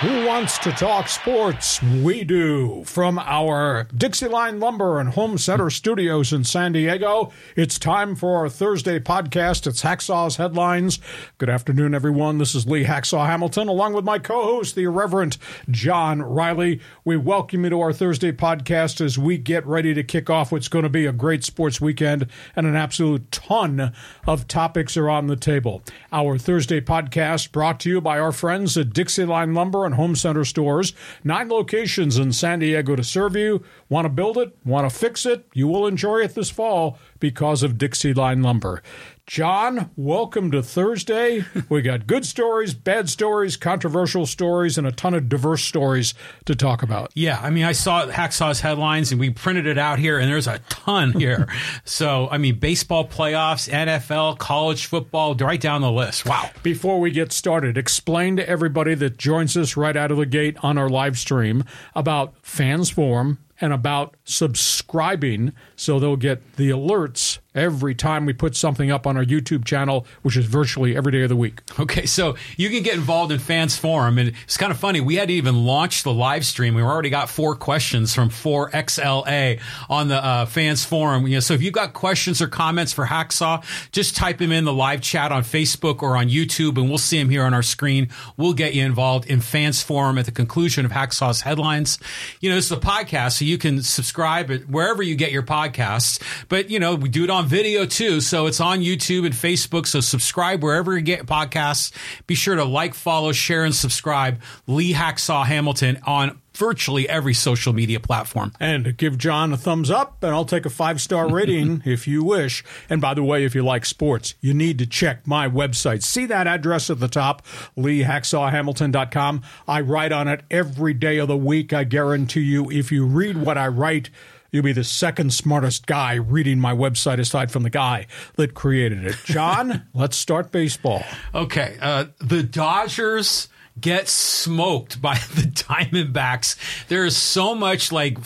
Who wants to talk sports? We do. From our Dixie Line Lumber and Home Center studios in San Diego, it's time for our Thursday podcast. It's Hacksaw's Headlines. Good afternoon, everyone. This is Lee Hacksaw Hamilton, along with my co host, the irreverent John Riley. We welcome you to our Thursday podcast as we get ready to kick off what's going to be a great sports weekend and an absolute ton of topics are on the table. Our Thursday podcast brought to you by our friends at Dixie Line Lumber and Home Center stores. Nine locations in San Diego to serve you. Want to build it? Want to fix it? You will enjoy it this fall because of Dixie Line Lumber. John, welcome to Thursday. We got good stories, bad stories, controversial stories, and a ton of diverse stories to talk about. Yeah, I mean, I saw Hacksaw's headlines and we printed it out here, and there's a ton here. so, I mean, baseball playoffs, NFL, college football, right down the list. Wow. Before we get started, explain to everybody that joins us right out of the gate on our live stream about Fans Forum and about subscribing so they'll get the alerts every time we put something up on our YouTube channel, which is virtually every day of the week. Okay, so you can get involved in Fans Forum, and it's kind of funny. We hadn't even launched the live stream. We already got four questions from 4XLA on the uh, Fans Forum. You know, so if you've got questions or comments for Hacksaw, just type them in the live chat on Facebook or on YouTube, and we'll see them here on our screen. We'll get you involved in Fans Forum at the conclusion of Hacksaw's headlines. You know, is a podcast, so you can subscribe wherever you get your podcasts. But you know, we do it on video too. So it's on YouTube and Facebook. So subscribe wherever you get podcasts. Be sure to like, follow, share, and subscribe. Lee Hacksaw Hamilton on virtually every social media platform. And give John a thumbs up, and I'll take a five star rating if you wish. And by the way, if you like sports, you need to check my website. See that address at the top, leehacksawhamilton.com. I write on it every day of the week. I guarantee you, if you read what I write, You'll be the second smartest guy reading my website aside from the guy that created it. John, let's start baseball. Okay. Uh, the Dodgers get smoked by the Diamondbacks. There is so much like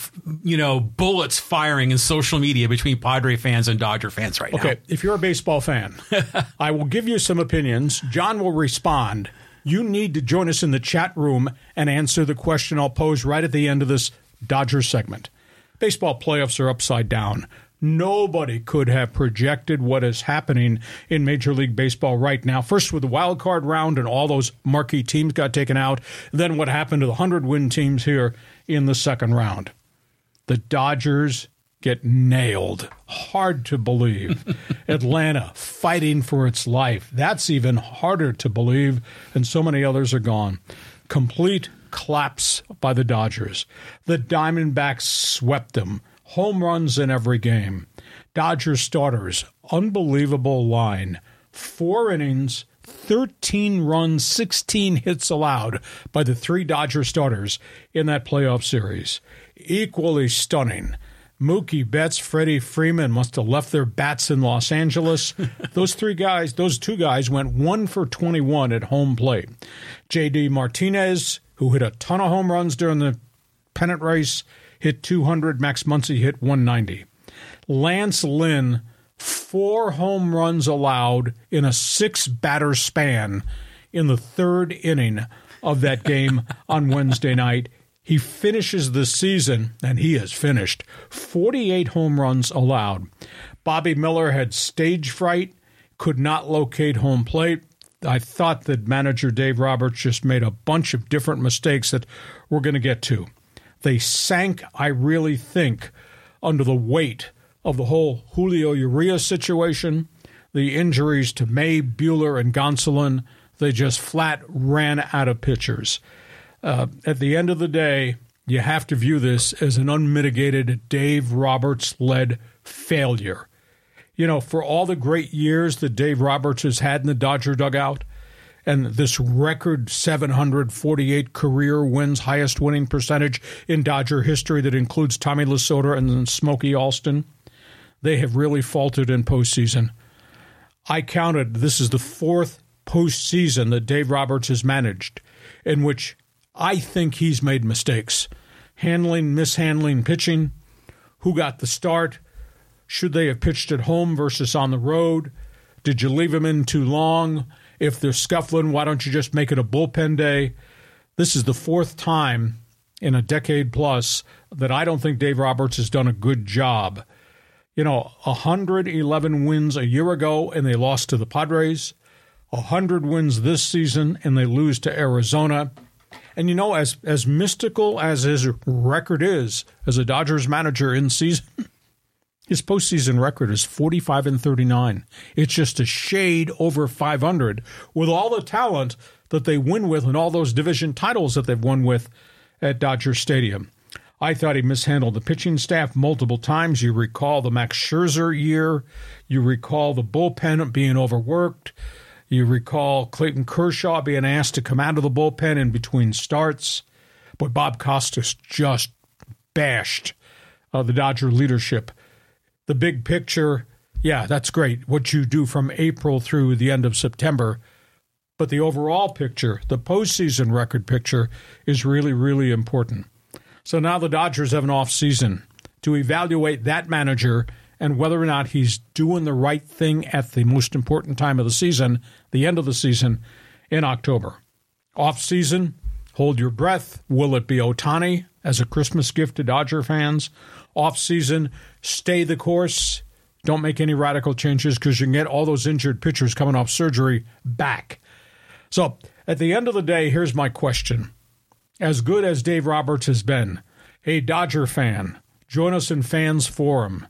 you know bullets firing in social media between Padre fans and Dodger fans right okay, now. Okay, if you're a baseball fan, I will give you some opinions. John will respond. You need to join us in the chat room and answer the question I'll pose right at the end of this Dodgers segment baseball playoffs are upside down. Nobody could have projected what is happening in Major League Baseball right now. First, with the wild card round and all those marquee teams got taken out, then what happened to the 100 win teams here in the second round. The Dodgers get nailed. Hard to believe. Atlanta fighting for its life. That's even harder to believe, and so many others are gone. Complete collapse by the Dodgers. The Diamondbacks swept them. Home runs in every game. Dodgers starters, unbelievable line. Four innings, 13 runs, 16 hits allowed by the three Dodger starters in that playoff series. Equally stunning. Mookie Betts, Freddie Freeman must have left their bats in Los Angeles. those three guys, those two guys went one for 21 at home plate. JD Martinez, who hit a ton of home runs during the pennant race, hit 200. Max Muncy hit 190. Lance Lynn, four home runs allowed in a six batter span in the third inning of that game on Wednesday night. He finishes the season, and he has finished 48 home runs allowed. Bobby Miller had stage fright, could not locate home plate. I thought that manager Dave Roberts just made a bunch of different mistakes that we're going to get to. They sank, I really think, under the weight of the whole Julio Urias situation, the injuries to May, Buehler, and Gonsolin. They just flat ran out of pitchers. Uh, at the end of the day, you have to view this as an unmitigated Dave Roberts led failure you know, for all the great years that Dave Roberts has had in the Dodger dugout and this record 748 career wins, highest winning percentage in Dodger history that includes Tommy Lasorda and Smokey Alston, they have really faltered in postseason. I counted this is the fourth postseason that Dave Roberts has managed in which I think he's made mistakes. Handling, mishandling pitching. Who got the start? Should they have pitched at home versus on the road? Did you leave them in too long? If they're scuffling, why don't you just make it a bullpen day? This is the fourth time in a decade plus that I don't think Dave Roberts has done a good job. You know, 111 wins a year ago and they lost to the Padres, 100 wins this season and they lose to Arizona. And you know, as as mystical as his record is as a Dodgers manager in season, his postseason record is 45 and 39. It's just a shade over 500 with all the talent that they win with and all those division titles that they've won with at Dodger Stadium. I thought he mishandled the pitching staff multiple times. You recall the Max Scherzer year. You recall the bullpen being overworked. You recall Clayton Kershaw being asked to come out of the bullpen in between starts. But Bob Costas just bashed uh, the Dodger leadership. The big picture, yeah, that's great. What you do from April through the end of September. But the overall picture, the postseason record picture, is really, really important. So now the Dodgers have an off season to evaluate that manager and whether or not he's doing the right thing at the most important time of the season, the end of the season in October. Off season, hold your breath. Will it be Ohtani as a Christmas gift to Dodger fans? Off season, stay the course. Don't make any radical changes because you can get all those injured pitchers coming off surgery back. So, at the end of the day, here's my question. As good as Dave Roberts has been, a Dodger fan, join us in Fans Forum.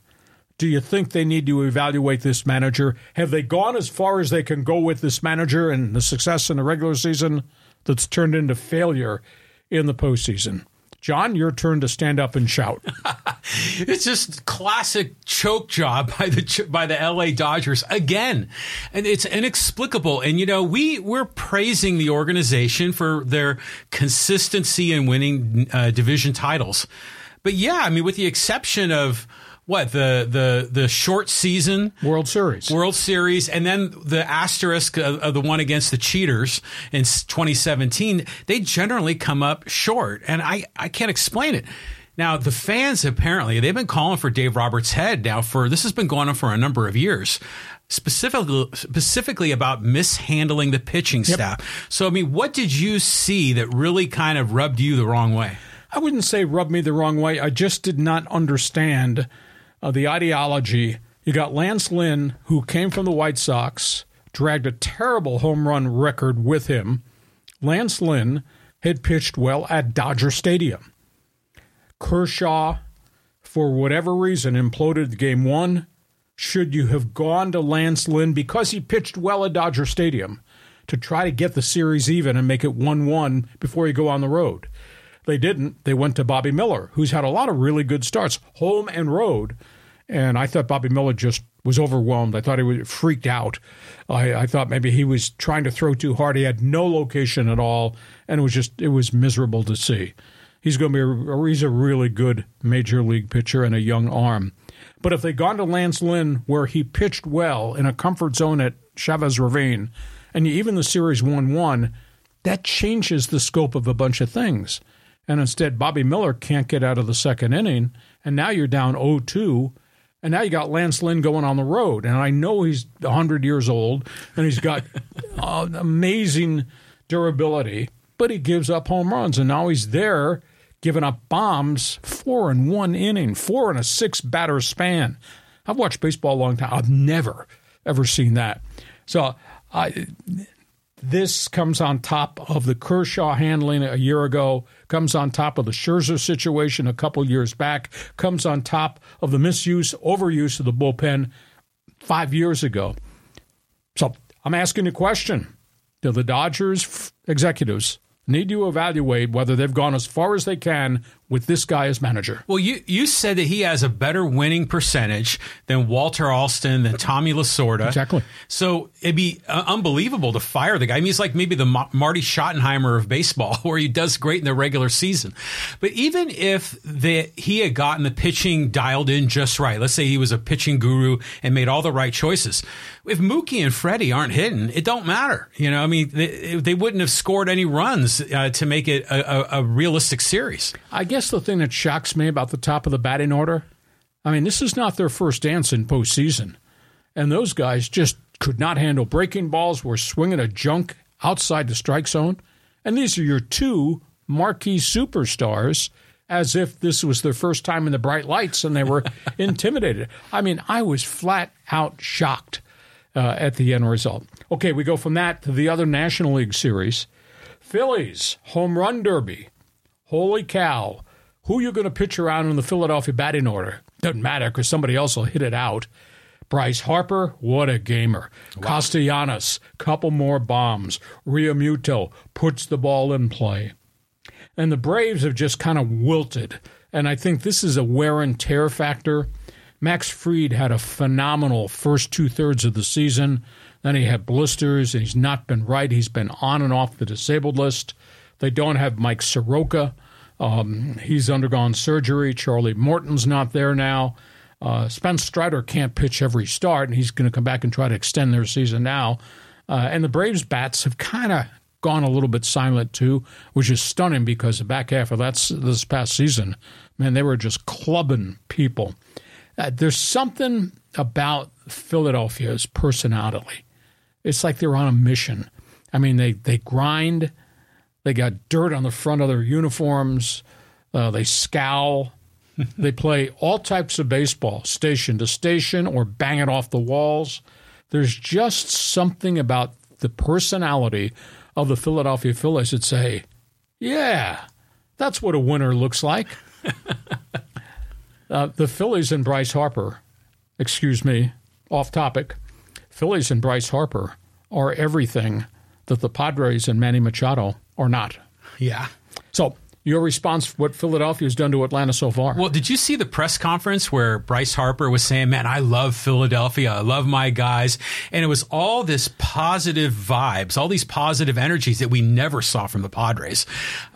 Do you think they need to evaluate this manager? Have they gone as far as they can go with this manager and the success in the regular season that's turned into failure in the postseason? John, your turn to stand up and shout. it's just classic choke job by the by the LA Dodgers again, and it's inexplicable. And you know, we we're praising the organization for their consistency in winning uh, division titles, but yeah, I mean, with the exception of what the the the short season World Series, World Series, and then the asterisk of, of, the one against the cheaters in 2017. They generally come up short, and I I can't explain it. Now the fans apparently they've been calling for Dave Roberts' head now for this has been going on for a number of years. Specifically, specifically about mishandling the pitching yep. staff. So, I mean, what did you see that really kind of rubbed you the wrong way? I wouldn't say rubbed me the wrong way. I just did not understand uh, the ideology. You got Lance Lynn, who came from the White Sox, dragged a terrible home run record with him. Lance Lynn had pitched well at Dodger Stadium. Kershaw, for whatever reason, imploded game one. Should you have gone to Lance Lynn because he pitched well at Dodger Stadium to try to get the series even and make it 1 1 before you go on the road? They didn't. They went to Bobby Miller, who's had a lot of really good starts, home and road. And I thought Bobby Miller just was overwhelmed. I thought he was freaked out. I, I, thought maybe he was trying to throw too hard. He had no location at all, and it was just it was miserable to see. He's going to be a, he's a really good major league pitcher and a young arm. But if they'd gone to Lance Lynn, where he pitched well in a comfort zone at Chavez Ravine, and even the series one one, that changes the scope of a bunch of things. And instead, Bobby Miller can't get out of the second inning, and now you're down 0 2 and now you got Lance Lynn going on the road. And I know he's 100 years old and he's got uh, amazing durability, but he gives up home runs. And now he's there giving up bombs four in one inning, four in a six batter span. I've watched baseball a long time. I've never, ever seen that. So I, this comes on top of the Kershaw handling a year ago, comes on top of the Scherzer situation a couple years back, comes on top of the misuse, overuse of the bullpen five years ago. So I'm asking a question. Do the Dodgers executives need to evaluate whether they've gone as far as they can with this guy as manager. Well, you, you said that he has a better winning percentage than Walter Alston, than Tommy Lasorda. Exactly. So it'd be uh, unbelievable to fire the guy. I mean, he's like maybe the Ma- Marty Schottenheimer of baseball, where he does great in the regular season. But even if the, he had gotten the pitching dialed in just right, let's say he was a pitching guru and made all the right choices. If Mookie and Freddie aren't hitting, it don't matter. You know, I mean, they, they wouldn't have scored any runs uh, to make it a, a, a realistic series. I guess the thing that shocks me about the top of the batting order, I mean, this is not their first dance in postseason. And those guys just could not handle breaking balls, were swinging a junk outside the strike zone. And these are your two marquee superstars, as if this was their first time in the bright lights and they were intimidated. I mean, I was flat out shocked uh, at the end result. Okay, we go from that to the other National League series. Phillies, home run derby. Holy cow. Who you going to pitch around in the Philadelphia batting order? Doesn't matter because somebody else will hit it out. Bryce Harper, what a gamer. Wow. Castellanos, couple more bombs. Realmuto puts the ball in play. And the Braves have just kind of wilted. And I think this is a wear and tear factor. Max Fried had a phenomenal first two thirds of the season. Then he had blisters, and he's not been right. He's been on and off the disabled list. They don't have Mike Soroka. Um, he's undergone surgery. Charlie Morton's not there now. Uh, Spence Strider can't pitch every start, and he's going to come back and try to extend their season now. Uh, and the Braves bats have kind of gone a little bit silent too, which is stunning because the back half of that's this past season, man, they were just clubbing people. Uh, there's something about Philadelphia's personality. It's like they're on a mission. I mean, they they grind. They got dirt on the front of their uniforms. Uh, they scowl. they play all types of baseball, station to station, or bang it off the walls. There's just something about the personality of the Philadelphia Phillies that say, yeah, that's what a winner looks like. uh, the Phillies and Bryce Harper, excuse me, off topic, Phillies and Bryce Harper are everything that the Padres and Manny Machado are not. Yeah. So your response what Philadelphia has done to Atlanta so far. Well, did you see the press conference where Bryce Harper was saying, "Man, I love Philadelphia. I love my guys." And it was all this positive vibes, all these positive energies that we never saw from the Padres.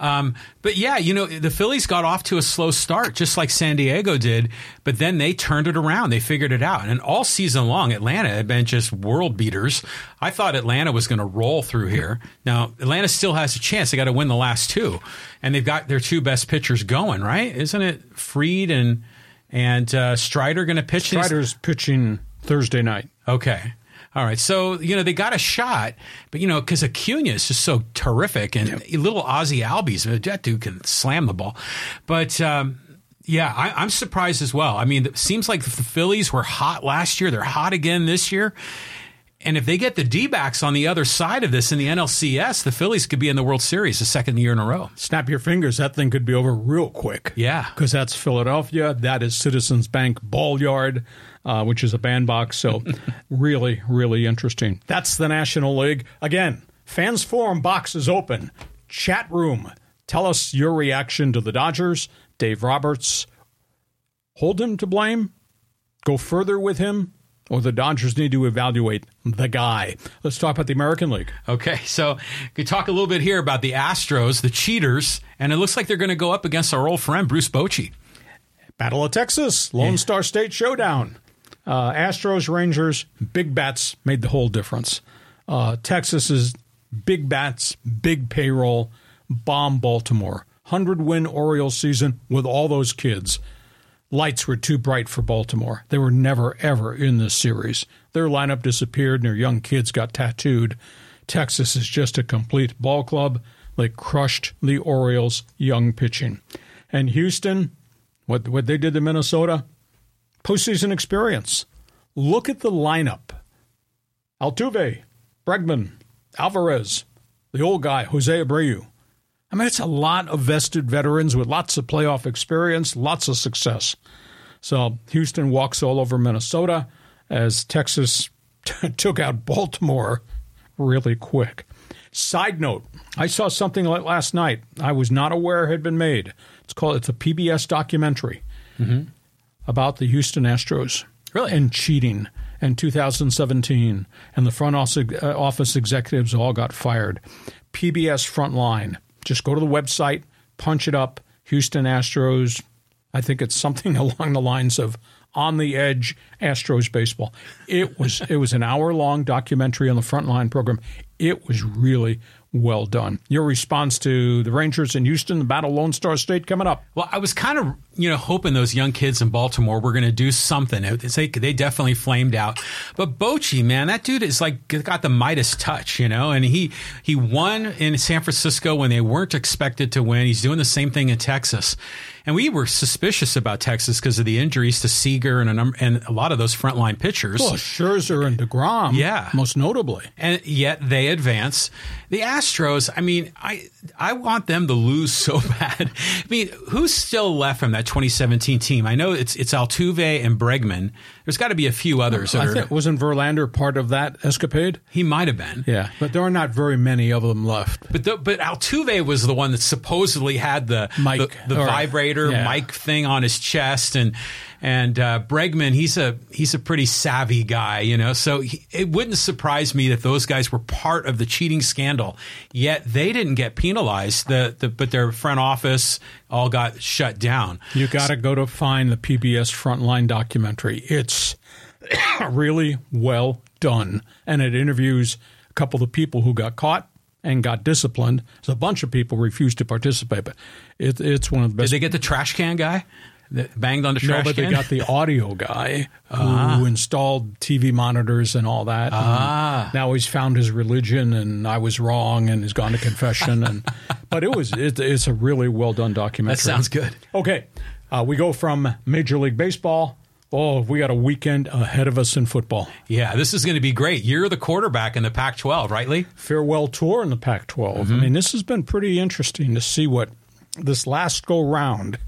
Um, but yeah, you know, the Phillies got off to a slow start just like San Diego did, but then they turned it around. They figured it out. And all season long, Atlanta had been just world beaters. I thought Atlanta was going to roll through here. Now, Atlanta still has a chance. They got to win the last two and they've got their two best pitchers going, right? Isn't it Fried and and uh, Strider going to pitch? Strider's pitching Thursday night. Okay. All right, so you know they got a shot, but you know because Acuna is just so terrific, and yep. little Ozzy Albies, that dude can slam the ball. But um, yeah, I, am surprised as well. I mean, it seems like the Phillies were hot last year; they're hot again this year, and if they get the D backs on the other side of this in the NLCS, the Phillies could be in the World Series the second year in a row. Snap your fingers. That thing could be over real quick. Yeah. Because that's Philadelphia. That is Citizens Bank Ball Yard, uh, which is a bandbox. So, really, really interesting. That's the National League. Again, Fans Forum box is open. Chat room. Tell us your reaction to the Dodgers. Dave Roberts. Hold him to blame. Go further with him or the Dodgers need to evaluate the guy. Let's talk about the American League. Okay, so we talk a little bit here about the Astros, the cheaters, and it looks like they're going to go up against our old friend Bruce Bochy. Battle of Texas, Lone yeah. Star State Showdown. Uh, Astros, Rangers, big bats made the whole difference. Uh, Texas is big bats, big payroll, bomb Baltimore. 100 win Orioles season with all those kids lights were too bright for Baltimore. They were never, ever in this series. Their lineup disappeared and their young kids got tattooed. Texas is just a complete ball club. They crushed the Orioles' young pitching. And Houston, what, what they did to Minnesota, postseason experience. Look at the lineup Altuve, Bregman, Alvarez, the old guy, Jose Abreu, I mean, it's a lot of vested veterans with lots of playoff experience, lots of success. So Houston walks all over Minnesota as Texas t- took out Baltimore really quick. Side note: I saw something last night. I was not aware had been made. It's called. It's a PBS documentary mm-hmm. About the Houston Astros. Really? And cheating in 2017, and the front office, uh, office executives all got fired. PBS Frontline. Just go to the website, punch it up. Houston Astros. I think it's something along the lines of on the edge Astros baseball. It was it was an hour long documentary on the Frontline program. It was really well done. Your response to the Rangers in Houston, the Battle Lone Star State coming up. Well, I was kind of, you know, hoping those young kids in Baltimore were going to do something. They, they definitely flamed out. But Bochy, man, that dude is like got the Midas touch, you know, and he he won in San Francisco when they weren't expected to win. He's doing the same thing in Texas. And we were suspicious about Texas because of the injuries to Seager and a number, and a lot of those frontline pitchers. Well, Scherzer and DeGrom, Yeah. most notably. and yet they advance. The Astros, I mean, I I want them to lose so bad. I mean, who's still left from that 2017 team? I know it's it's Altuve and Bregman. There's got to be a few others that I are. wasn't Verlander part of that escapade? he might have been. Yeah, but there are not very many of them left. But the, but Altuve was the one that supposedly had the Mic, the, the or- vibrator yeah. mic thing on his chest and and uh, Bregman he's a he's a pretty savvy guy you know so he, it wouldn't surprise me that those guys were part of the cheating scandal yet they didn't get penalized the, the but their front office all got shut down You got to go to find the PBS Frontline documentary. It's really well done, and it interviews a couple of the people who got caught and got disciplined. So a bunch of people refused to participate, but it, it's one of the best. did they get the trash can guy that banged on the no, but can they got the audio guy who installed TV monitors and all that. Ah. Now he's found his religion, and I was wrong, and he's gone to confession. and but it was it, it's a really well done documentary. that sounds good Okay, uh, we go from Major League Baseball. Oh, we got a weekend ahead of us in football. yeah this is going to be great you're the quarterback in the Pac-12 right Lee Farewell tour in the Pac 12. I mean, this has been pretty interesting to see what this last go round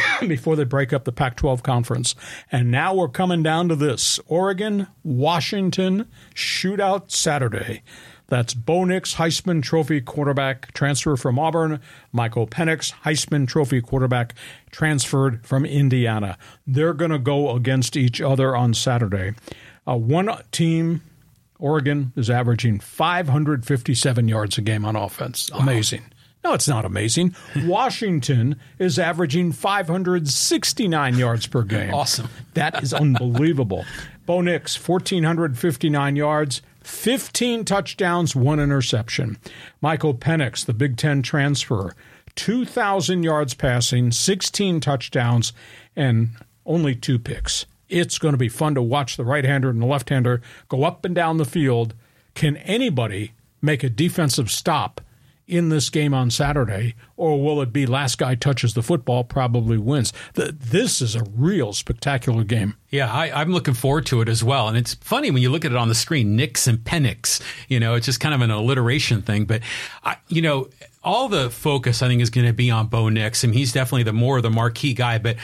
before they break up the Pac 12 conference. And now we're coming down to this Oregon, Washington shootout Saturday. That's Bo Nix, Heisman Trophy quarterback, transfer from Auburn. Michael Penix, Heisman Trophy quarterback, transferred from Indiana. They're going to go against each other on Saturday. Uh, one team Oregon is averaging 557 yards a game on offense. Amazing. No, it's not amazing. Washington is averaging 569 yards per game. Awesome. That is unbelievable. Bo Nix, 1,459 yards, 15 touchdowns, one interception. Michael Penix, the Big Ten transfer, 2,000 yards passing, 16 touchdowns, and only two picks. It's going to be fun to watch the right hander and the left hander go up and down the field. Can anybody make a defensive stop in this game on Saturday, or will it be last guy touches the football probably wins? The, this is a real spectacular game. Yeah, I, I'm looking forward to it as well. And it's funny when you look at it on the screen, Nix and Penix. You know, it's just kind of an alliteration thing. But, I, you know, all the focus I think is going to be on Bo Nix, and he's definitely the more the marquee guy. But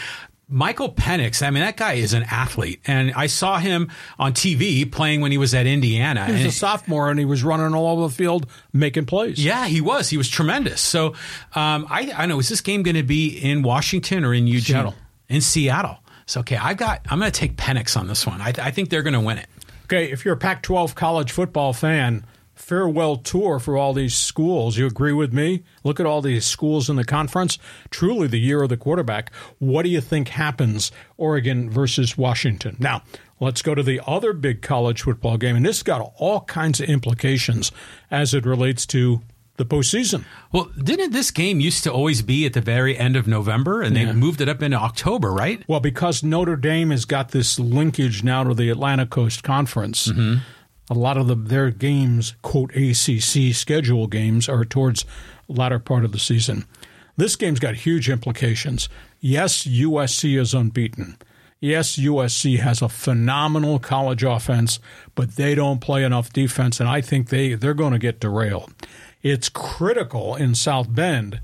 Michael Penix, I mean, that guy is an athlete, and I saw him on TV playing when he was at Indiana. He was and- a sophomore and he was running all over the field making plays. yeah, he was. He was tremendous. So, um, I, I know. Is this game going to be in Washington or in Eugene? Seattle. In Seattle. So, okay, I got. I'm going to take Penix on this one. I, I think they're going to win it. Okay, if you're a Pac 12 college football fan, farewell tour for all these schools. You agree with me? Look at all these schools in the conference. Truly the year of the quarterback. What do you think happens, Oregon versus Washington? Now, let's go to the other big college football game. And this got all kinds of implications as it relates to the postseason. Well, didn't this game used to always be at the very end of November, and they moved it up into October, right? Well, because Notre Dame has got this linkage now to the Atlantic Coast Conference, mm-hmm. A lot of the, their games, quote ACC schedule games, are towards latter part of the season. This game's got huge implications. Yes, USC is unbeaten. Yes, USC has a phenomenal college offense, but they don't play enough defense, and I think they, they're going to get derailed. It's critical in South Bend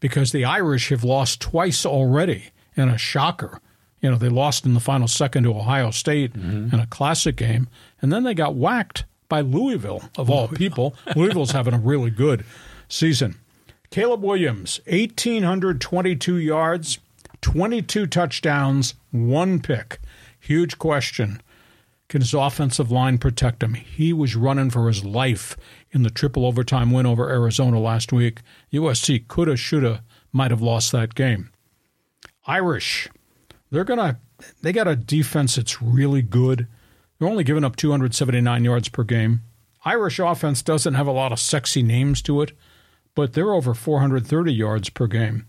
because the Irish have lost twice already in a shocker. You know, they lost in the final second to Ohio State mm-hmm. in a classic game, and then they got whacked by Louisville, of all people. Louisville's having a really good season. Caleb Williams, 1,822 yards, 22 touchdowns, one pick. Huge question. Can his offensive line protect him? He was running for his life in the triple overtime win over Arizona last week. USC coulda, shoulda, might have lost that game. Irish, they're gonna they got a defense that's really good. They're only giving up 279 yards per game. Irish offense doesn't have a lot of sexy names to it, but they're over 430 yards per game.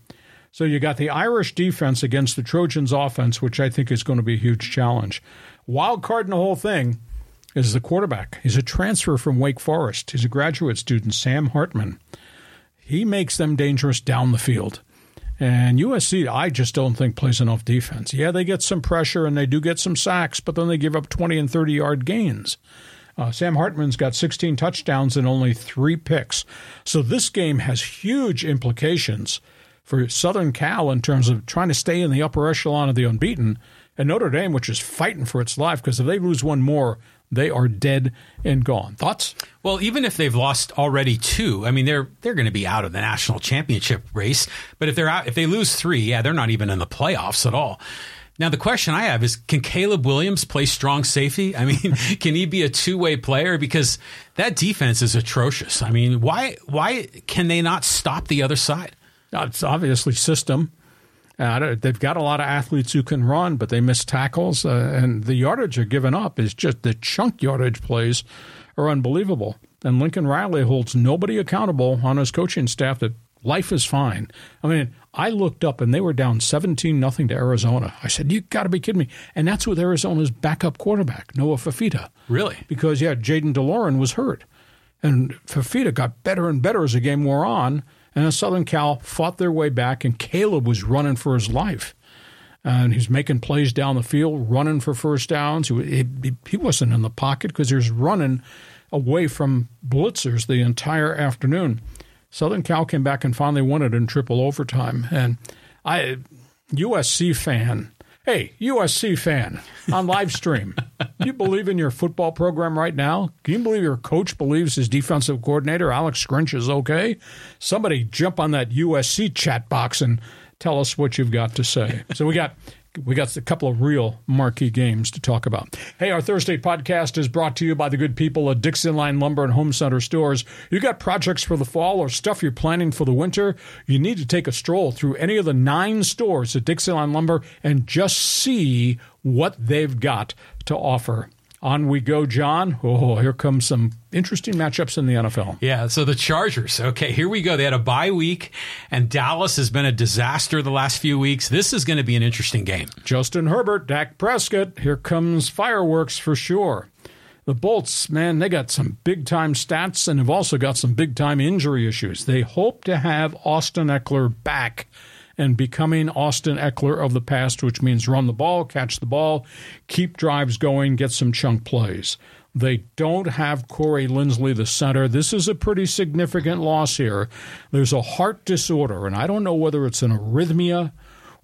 So you got the Irish defense against the Trojans offense, which I think is going to be a huge challenge. Wild card in the whole thing is the quarterback. He's a transfer from Wake Forest. He's a graduate student, Sam Hartman. He makes them dangerous down the field. And USC, I just don't think plays enough defense. Yeah, they get some pressure and they do get some sacks, but then they give up 20 and 30 yard gains. Uh, Sam Hartman's got 16 touchdowns and only three picks. So this game has huge implications for Southern Cal in terms of trying to stay in the upper echelon of the unbeaten, and Notre Dame, which is fighting for its life because if they lose one more, they are dead and gone. Thoughts? Well, even if they've lost already two, I mean they're they're going to be out of the national championship race. But if they're out, if they lose three, yeah, they're not even in the playoffs at all. Now the question I have is, can Caleb Williams play strong safety? I mean, can he be a two way player? Because that defense is atrocious. I mean, why why can they not stop the other side? It's obviously system. Uh, they've got a lot of athletes who can run, but they miss tackles, uh, and the yardage they're given up is just the chunk yardage plays are unbelievable. And Lincoln Riley holds nobody accountable on his coaching staff that life is fine. I mean, I looked up and they were down 17 nothing to Arizona. I said, "You got to be kidding me!" And that's with Arizona's backup quarterback, Noah Fifita. Really? Because yeah, Jayden de Laura was hurt, and Fifita got better and better as the game wore on. And Southern Cal fought their way back, and Caleb was running for his life. And he's making plays down the field, running for first downs. He, he wasn't in the pocket because he was running away from blitzers the entire afternoon. Southern Cal came back and finally won it in triple overtime. And I, USC fan, hey, USC fan on live stream, you believe in your football program right now? Can you believe your coach believes his defensive coordinator, Alex Grinch, is okay? Somebody jump on that USC chat box and tell us what you've got to say. So we got we got a couple of real marquee games to talk about. Hey, our Thursday podcast is brought to you by the good people at Dixie Line Lumber and Home Center stores. You got projects for the fall or stuff you're planning for the winter? You need to take a stroll through any of the nine stores at Dixie Line Lumber and just see what they've got to offer. On we go, John. Oh, here comes some interesting matchups in the NFL. Yeah, so the Chargers. Okay, here we go. They had a bye week, and Dallas has been a disaster the last few weeks. This is going to be an interesting game. Justin Herbert, Dak Prescott. Here comes fireworks for sure. The Bolts, man, they got some big time stats and have also got some big time injury issues. They hope to have Austin Ekeler back and becoming Austin Ekeler of the past, which means run the ball, catch the ball, keep drives going, get some chunk plays. They don't have Corey Linsley, the center. This is a pretty significant loss here. There's a heart disorder, and I don't know whether it's an arrhythmia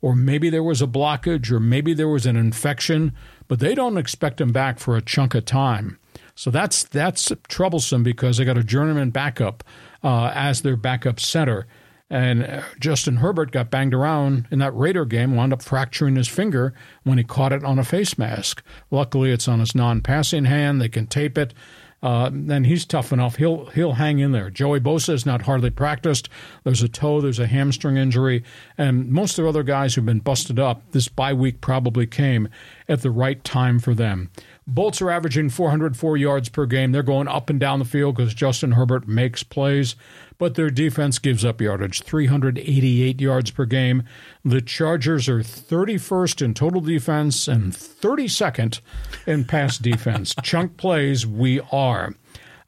or maybe there was a blockage or maybe there was an infection, but they don't expect him back for a chunk of time. So that's that's troublesome because they got a journeyman backup uh, as their backup center. And Justin Herbert got banged around in that Raider game, wound up fracturing his finger when he caught it on a face mask. Luckily, it's on his non-passing hand; they can tape it. Uh, he's tough enough. He'll he'll hang in there. Joey Bosa is not hardly practiced. There's a toe. There's a hamstring injury, and most of the other guys who've been busted up. This bye week probably came at the right time for them. Bolts are averaging 404 yards per game. They're going up and down the field because Justin Herbert makes plays but their defense gives up yardage 388 yards per game. The Chargers are 31st in total defense and 32nd in pass defense. Chunk plays, we are.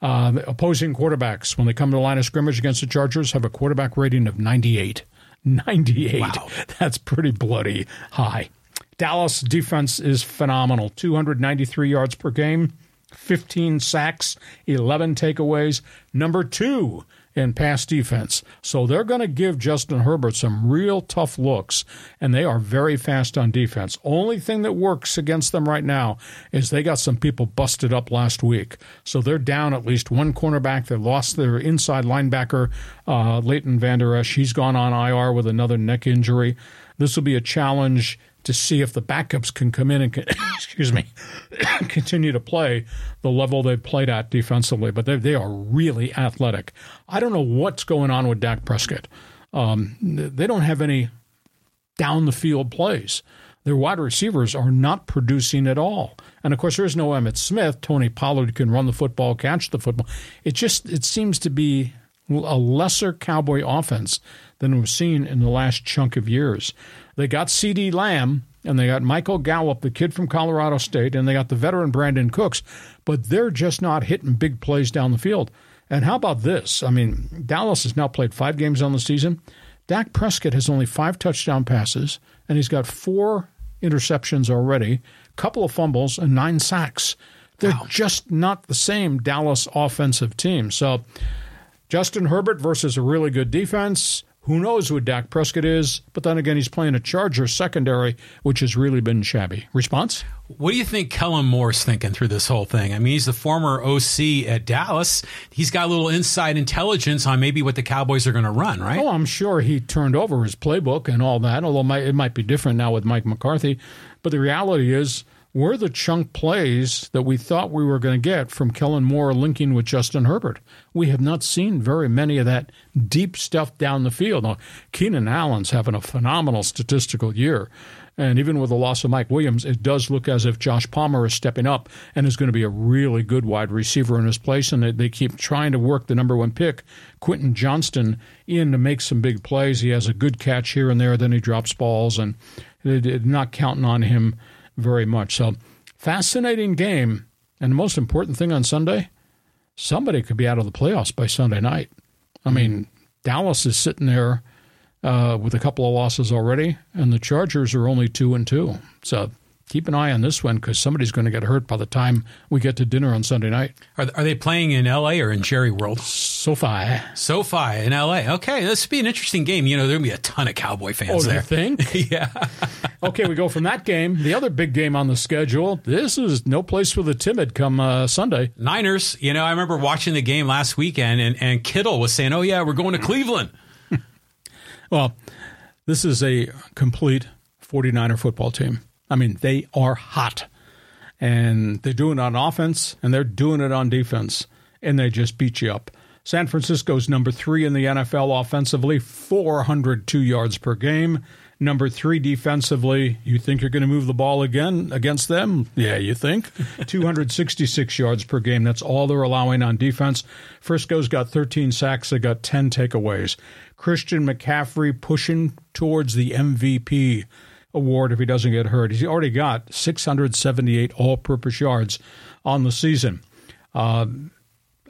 Uh, opposing quarterbacks, when they come to the line of scrimmage against the Chargers, have a quarterback rating of 98. 98. Wow. That's pretty bloody high. Dallas defense is phenomenal 293 yards per game, 15 sacks, 11 takeaways. Number two in pass defense. So they're going to give Justin Herbert some real tough looks, and they are very fast on defense. Only thing that works against them right now is they got some people busted up last week. So they're down at least one cornerback. They lost their inside linebacker, uh, Leighton Vander Esch. He's gone on IR with another neck injury. This will be a challenge to see if the backups can come in and excuse me continue to play the level they've played at defensively. But they they are really athletic. I don't know what's going on with Dak Prescott. Um, they don't have any down the field plays. Their wide receivers are not producing at all. And of course, there's no Emmitt Smith. Tony Pollard can run the football, catch the football. It just it seems to be a lesser Cowboy offense than we've seen in the last chunk of years. They got CeeDee Lamb and they got Michael Gallup, the kid from Colorado State, and they got the veteran Brandin Cooks, but they're just not hitting big plays down the field. And how about this? I mean, Dallas has now played five games on the season. Dak Prescott has only five touchdown passes, and he's got four interceptions already, a couple of fumbles, and nine sacks. They're wow. just not the same Dallas offensive team. So, Justin Herbert versus a really good defense. Who knows who Dak Prescott is? But then again, he's playing a Charger secondary, which has really been shabby. Response? What do you think Kellen Moore's thinking through this whole thing? I mean, he's the former OC at Dallas. He's got a little inside intelligence on maybe what the Cowboys are going to run, right? Oh, I'm sure he turned over his playbook and all that, although it might be different now with Mike McCarthy. But the reality is, were the chunk plays that we thought we were going to get from Kellen Moore linking with Justin Herbert. We have not seen very many of that deep stuff down the field. Now, Keenan Allen's having a phenomenal statistical year. And even with the loss of Mike Williams, it does look as if Josh Palmer is stepping up and is going to be a really good wide receiver in his place. And they, keep trying to work the number one pick, Quentin Johnston, in to make some big plays. He has a good catch here and there, then he drops balls, and they're not counting on him very much. So, fascinating game. And the most important thing on Sunday, somebody could be out of the playoffs by Sunday night. I mean, Dallas is sitting there uh, with a couple of losses already, and the Chargers are only two and two. So keep an eye on this one because somebody's going to get hurt by the time we get to dinner on Sunday night. Are, are they playing in L.A. or in Jerry World? SoFi. SoFi in L.A. Okay, this would be an interesting game. You know, there'll be a ton of Cowboy fans oh, there. Think? yeah. okay, we go from that game. The other big game on the schedule. This is no place for the timid come uh, Sunday. Niners. You know, I remember watching the game last weekend, and, and Kittle was saying, "Oh yeah, we're going to Cleveland." well, this is a complete 49er football team. I mean, they are hot. And they're doing it on offense and they're doing it on defense. And they just beat you up. San Francisco's number three in the NFL offensively, 402 yards per game. Number three defensively, you think you're going to move the ball again against them? Yeah, you think? 266 yards per game. That's all they're allowing on defense. Frisco's got 13 sacks. They got 10 takeaways. Christian McCaffrey pushing towards the MVP award if he doesn't get hurt. He's already got 678 all purpose yards on the season. Uh,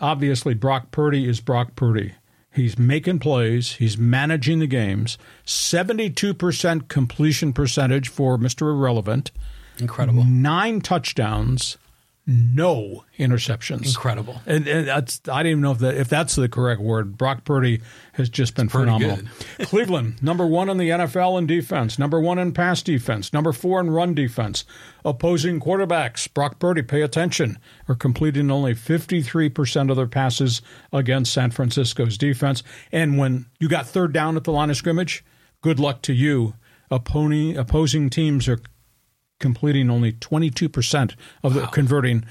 obviously, Brock Purdy is Brock Purdy. He's making plays, he's managing the games. 72% completion percentage for Mr. Irrelevant. Incredible. Nine touchdowns, no interceptions. Incredible. And, and that's I don't even know if that if that's the correct word. Brock Purdy has just been phenomenal. Cleveland, number one in the NFL in defense, number one in pass defense, number four in run defense. Opposing quarterbacks, Brock Purdy, pay attention, are completing only 53% of their passes against San Francisco's defense. And when you got third down at the line of scrimmage, good luck to you. Opposing, opposing teams are completing only 22% of the wow. converting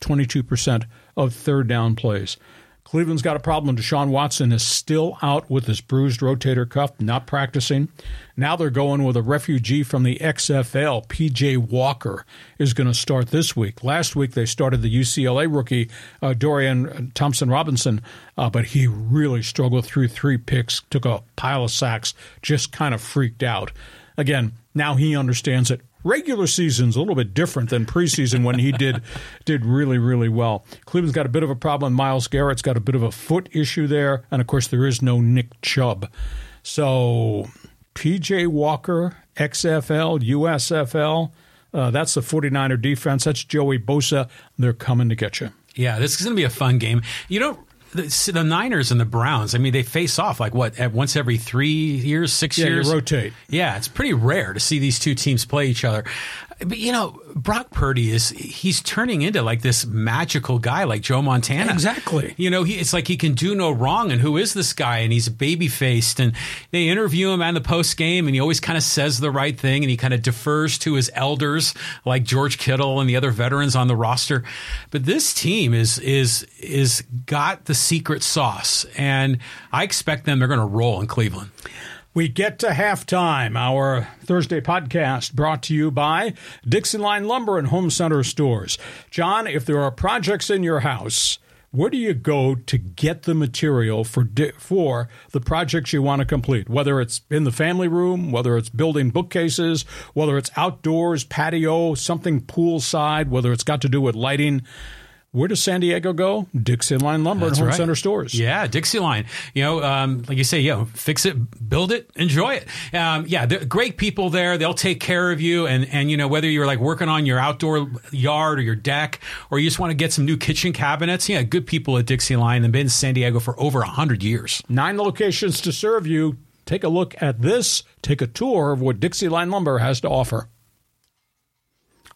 22% of third down plays. Cleveland's got a problem. Deshaun Watson is still out with his bruised rotator cuff, not practicing. Now they're going with a refugee from the XFL. PJ Walker is going to start this week. Last week they started the UCLA rookie uh, Dorian Thompson Robinson, uh, but he really struggled through three picks, took a pile of sacks, just kind of freaked out. Again, now he understands it regular season's a little bit different than preseason when he did did really really well. Cleveland's got a bit of a problem. Myles Garrett's got a bit of a foot issue there, and of course there is no Nick Chubb. So PJ Walker, XFL, USFL, uh, that's the 49er defense. That's Joey Bosa. They're coming to get you. Yeah, this is going to be a fun game. You don't the, the Niners and the Browns. I mean, they face off like what at once every three years, six Yeah, years. rotate. Yeah, it's pretty rare to see these two teams play each other. But you know, Brock Purdy is he's turning into like this magical guy, like Joe Montana. Exactly. You know, he, it's like he can do no wrong. And who is this guy? And he's baby faced. And they interview him on the post game, and he always kind of says the right thing, and he kind of defers to his elders, like George Kittle and the other veterans on the roster. But this team is is is got the secret sauce, and I expect them. They're going to roll in Cleveland. We get to halftime. Our Thursday podcast brought to you by Dixon Line Lumber and Home Center Stores. John, if there are projects in your house, where do you go to get the material for for the projects you want to complete? Whether it's in the family room, whether it's building bookcases, whether it's outdoors, patio, something poolside, whether it's got to do with lighting. Where does San Diego go? Dixie Line Lumber That's and Home right. Center Stores. Yeah, Dixie Line. You know, um, like you say, you know, fix it, build it, enjoy it. Um, yeah, great people there. They'll take care of you. And, and, you know, whether you're like working on your outdoor yard or your deck, or you just want to get some new kitchen cabinets, yeah, good people at Dixie Line. They've been in San Diego for over a 100 years. Nine locations to serve you. Take a look at this. Take a tour of what Dixie Line Lumber has to offer.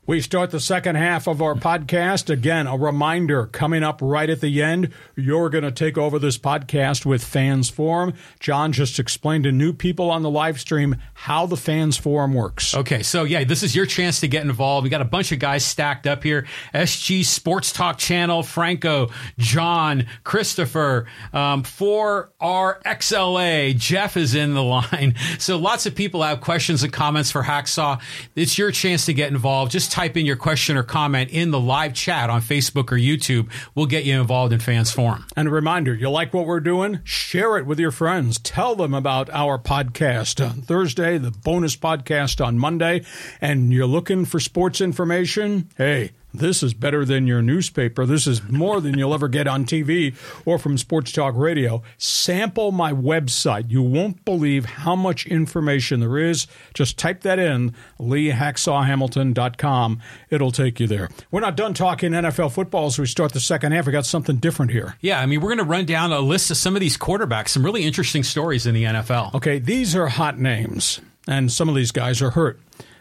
We start the second half of our podcast. Again, a reminder coming up right at the end. You're going to take over this podcast with Fans Forum. John just explained to new people on the live stream how the Fans Forum works. Okay, so yeah, this is your chance to get involved. We got a bunch of guys stacked up here. SG Sports Talk Channel, Franco, John, Christopher, um, 4RXLA, Jeff is in the line. So lots of people have questions and comments for Hacksaw. It's your chance to get involved. Just type in your question or comment in the live chat on Facebook or YouTube. We'll get you involved in Fans Forum. And a reminder, you like what we're doing? Share it with your friends. Tell them about our podcast on Thursday, the bonus podcast on Monday. And you're looking for sports information? Hey, this is better than your newspaper. This is more than you'll ever get on TV or from Sports Talk Radio. Sample my website. You won't believe how much information there is. Just type that in, leehacksawhamilton.com. It'll take you there. We're not done talking NFL football as we start the second half. We got something different here. Yeah, I mean, we're going to run down a list of some of these quarterbacks, some really interesting stories in the NFL. Okay, these are hot names, and some of these guys are hurt.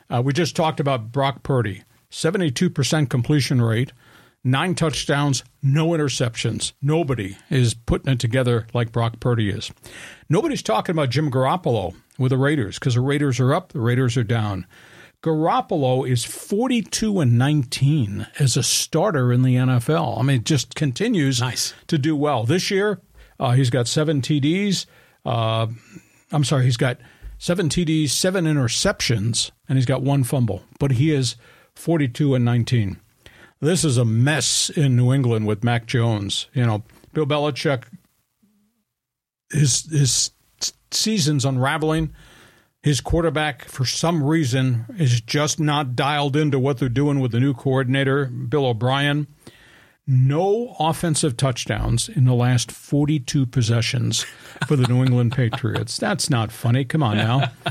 Uh, we just talked about Brock Purdy, 72% completion rate, nine touchdowns, no interceptions. Nobody is putting it together like Brock Purdy is. Nobody's talking about Jim Garoppolo with the Raiders because the Raiders are up, the Raiders are down. Garoppolo is 42 and 19 as a starter in the NFL. I mean, it just continues Nice. to do well. This year, uh, he's got seven TDs. Uh, I'm sorry, he's got seven TDs, seven interceptions, and he's got one fumble. But he is 42 and 19. This is a mess in New England with Mac Jones. You know, Bill Belichick, his his season's unraveling. His quarterback, for some reason, is just not dialed into what they're doing with the new coordinator, Bill O'Brien. No offensive touchdowns in the last 42 possessions for the New England Patriots. That's not funny. Come on now.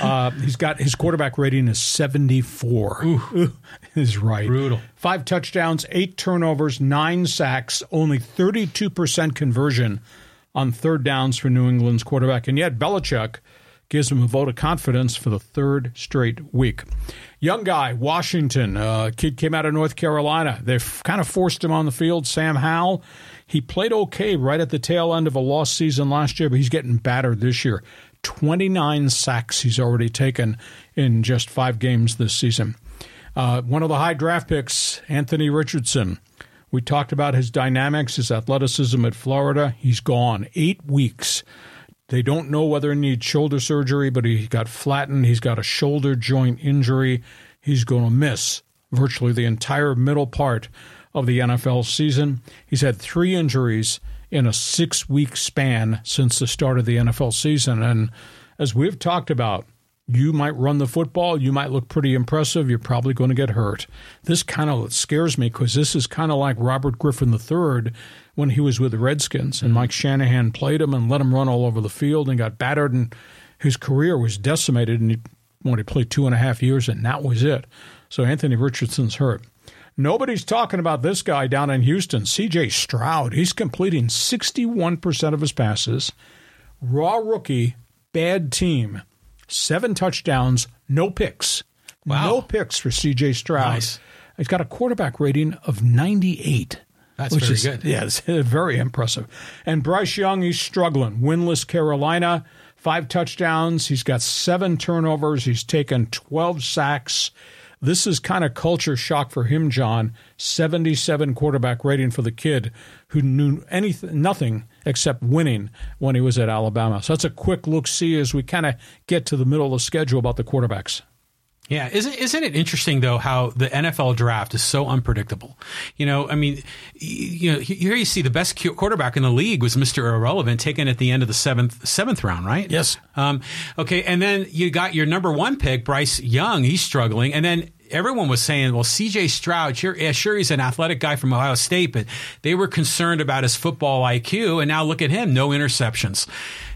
Uh, he's got his quarterback rating is 74. Ooh, is right. Brutal. Five touchdowns, eight turnovers, nine sacks, only 32% conversion on third downs for New England's quarterback. And yet Belichick gives him a vote of confidence for the third straight week. Young guy, Washington, uh, kid came out of North Carolina. They kind of forced him on the field. Sam Howell, he played okay right at the tail end of a lost season last year, but he's getting battered this year. 29 sacks he's already taken in just five games this season. Uh, one of the high draft picks, Anthony Richardson. We talked about his dynamics, his athleticism at Florida. He's gone eight weeks. They don't know whether he needs shoulder surgery, but he got flattened. He's got a shoulder joint injury. He's going to miss virtually the entire middle part of the NFL season. He's had three injuries in a six week span since the start of the NFL season. And as we've talked about, you might run the football, you might look pretty impressive, you're probably going to get hurt. This kind of scares me because this is kind of like Robert Griffin III when he was with the Redskins and mm-hmm. Mike Shanahan played him and let him run all over the field and got battered and his career was decimated and he only played two and a half years and that was it. So Anthony Richardson's hurt. Nobody's talking about this guy down in Houston, CJ Stroud. He's completing 61% of his passes. Raw rookie, bad team. Seven touchdowns, no picks. Wow. No picks for CJ Stroud. Nice. He's got a quarterback rating of 98. That's which very is, good. Yeah, it's very impressive. And Bryce Young, he's struggling. Winless Carolina, five touchdowns. He's got seven turnovers. He's taken 12 sacks. This is kind of culture shock for him, John. 77 quarterback rating for the kid who knew anything, nothing except winning when he was at Alabama. So that's a quick look see as we kind of get to the middle of the schedule about the quarterbacks. Yeah, isn't isn't it interesting though how the NFL draft is so unpredictable? You know, I mean, you know, here you see the best quarterback in the league was Mister Irrelevant, taken at the end of the seventh seventh round, right? Yes. Um, okay, and then you got your number one pick, Bryce Young. He's struggling, and then everyone was saying, well, CJ Stroud, sure, yeah, sure, he's an athletic guy from Ohio State, but they were concerned about his football IQ. And now look at him, no interceptions.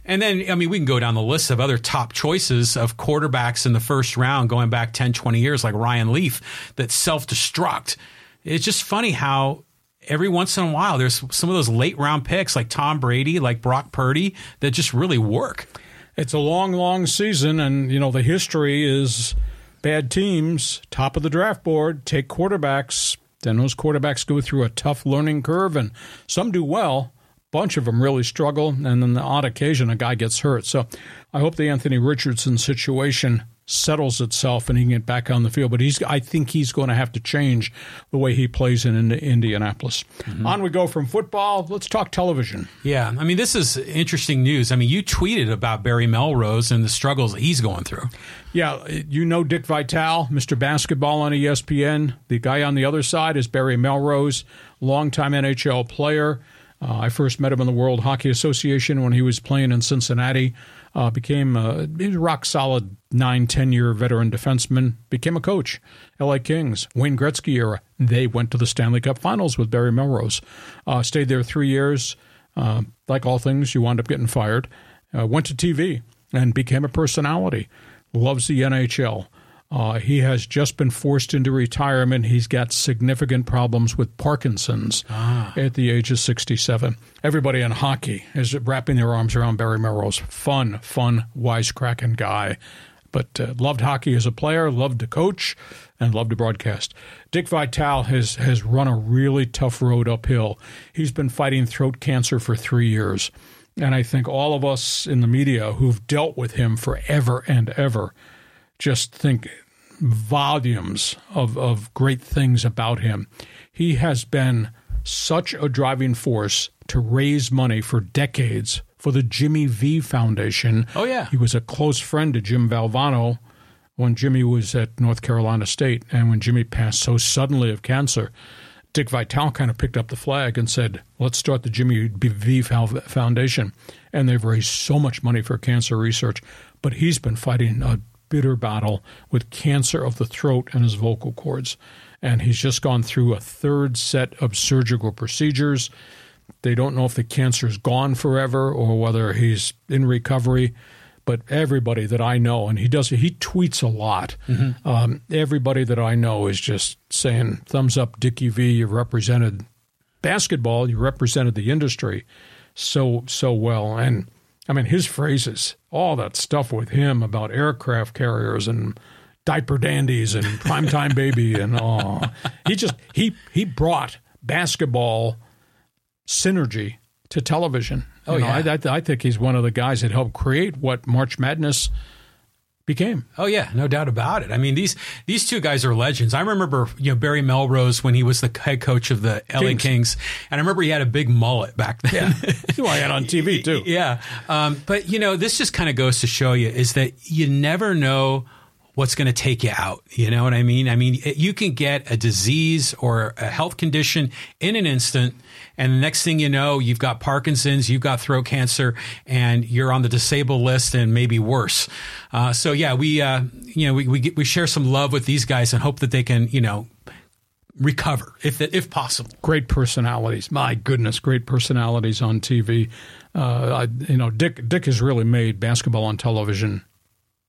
And then, I mean, we can go down the list of other top choices of quarterbacks in the first round going back 10, 20 years, like Ryan Leaf, that self destruct. It's just funny how every once in a while there's some of those late round picks like Tom Brady, like Brock Purdy, that just really work. It's a long, long season, and, you know, the history is bad teams, top of the draft board, take quarterbacks. Then those quarterbacks go through a tough learning curve, and some do well bunch of them really struggle, and then the odd occasion a guy gets hurt. So I hope the Anthony Richardson situation settles itself and he can get back on the field. But he's, I think he's going to have to change the way he plays in, in Indianapolis. Mm-hmm. On we go from football. Let's talk television. Yeah, I mean this is interesting news. I mean you tweeted about Barry Melrose and the struggles that he's going through. Yeah, you know Dick Vitale, Mr. Basketball on ESPN. The guy on the other side is Barry Melrose, longtime NHL player. Uh, I first met him in the World Hockey Association when he was playing in Cincinnati. Uh, became a, rock solid nine, ten year veteran defenseman. Became a coach. L.A. Kings, Wayne Gretzky era. They went to the Stanley Cup Finals with Barry Melrose. Uh, stayed there three years. Uh, like all things, you wound up getting fired. Uh, went to TV and became a personality. Loves the NHL. Uh, he has just been forced into retirement. He's got significant problems with Parkinson's ah. at the age of 67. Everybody in hockey is wrapping their arms around Barry Melrose. Fun, fun, wisecracking guy. But uh, loved hockey as a player, loved to coach, and loved to broadcast. Dick Vitale has, has run a really tough road uphill. He's been fighting throat cancer for three years. And I think all of us in the media who've dealt with him forever and ever just think volumes of, of great things about him. He has been such a driving force to raise money for decades for the Jimmy V Foundation. Oh, yeah. He was a close friend to Jim Valvano when Jimmy was at North Carolina State. And when Jimmy passed so suddenly of cancer, Dick Vitale kind of picked up the flag and said, let's start the Jimmy V Foundation. And they've raised so much money for cancer research. But he's been fighting a bitter battle with cancer of the throat and his vocal cords. And he's just gone through a third set of surgical procedures. They don't know if the cancer is gone forever or whether he's in recovery. But everybody that I know, and he does, he tweets a lot. Mm-hmm. Um, everybody that I know is just saying, "Thumbs up, Dickie V. You represented basketball. You represented the industry so so well." And I mean, his phrases, all that stuff with him about aircraft carriers and diaper dandies and primetime baby and oh, he just he he brought basketball synergy to television. Oh you know, yeah, I, I, I think he's one of the guys that helped create what March Madness became. Oh yeah, no doubt about it. I mean these these two guys are legends. I remember you know Barry Melrose when he was the head coach of the LA Kings, Kings and I remember he had a big mullet back then. Yeah, well, I had on TV too. yeah, um, but you know this just kind of goes to show you is that you never know what's going to take you out. You know what I mean? I mean, you can get a disease or a health condition in an instant. And the next thing you know, you've got Parkinson's, you've got throat cancer, and you're on the disabled list and maybe worse. Uh, so yeah, we, uh, you know, we, we, we share some love with these guys and hope that they can, you know, recover if if possible. Great personalities, my goodness, great personalities on TV. Uh, I, you know, Dick Dick has really made basketball on television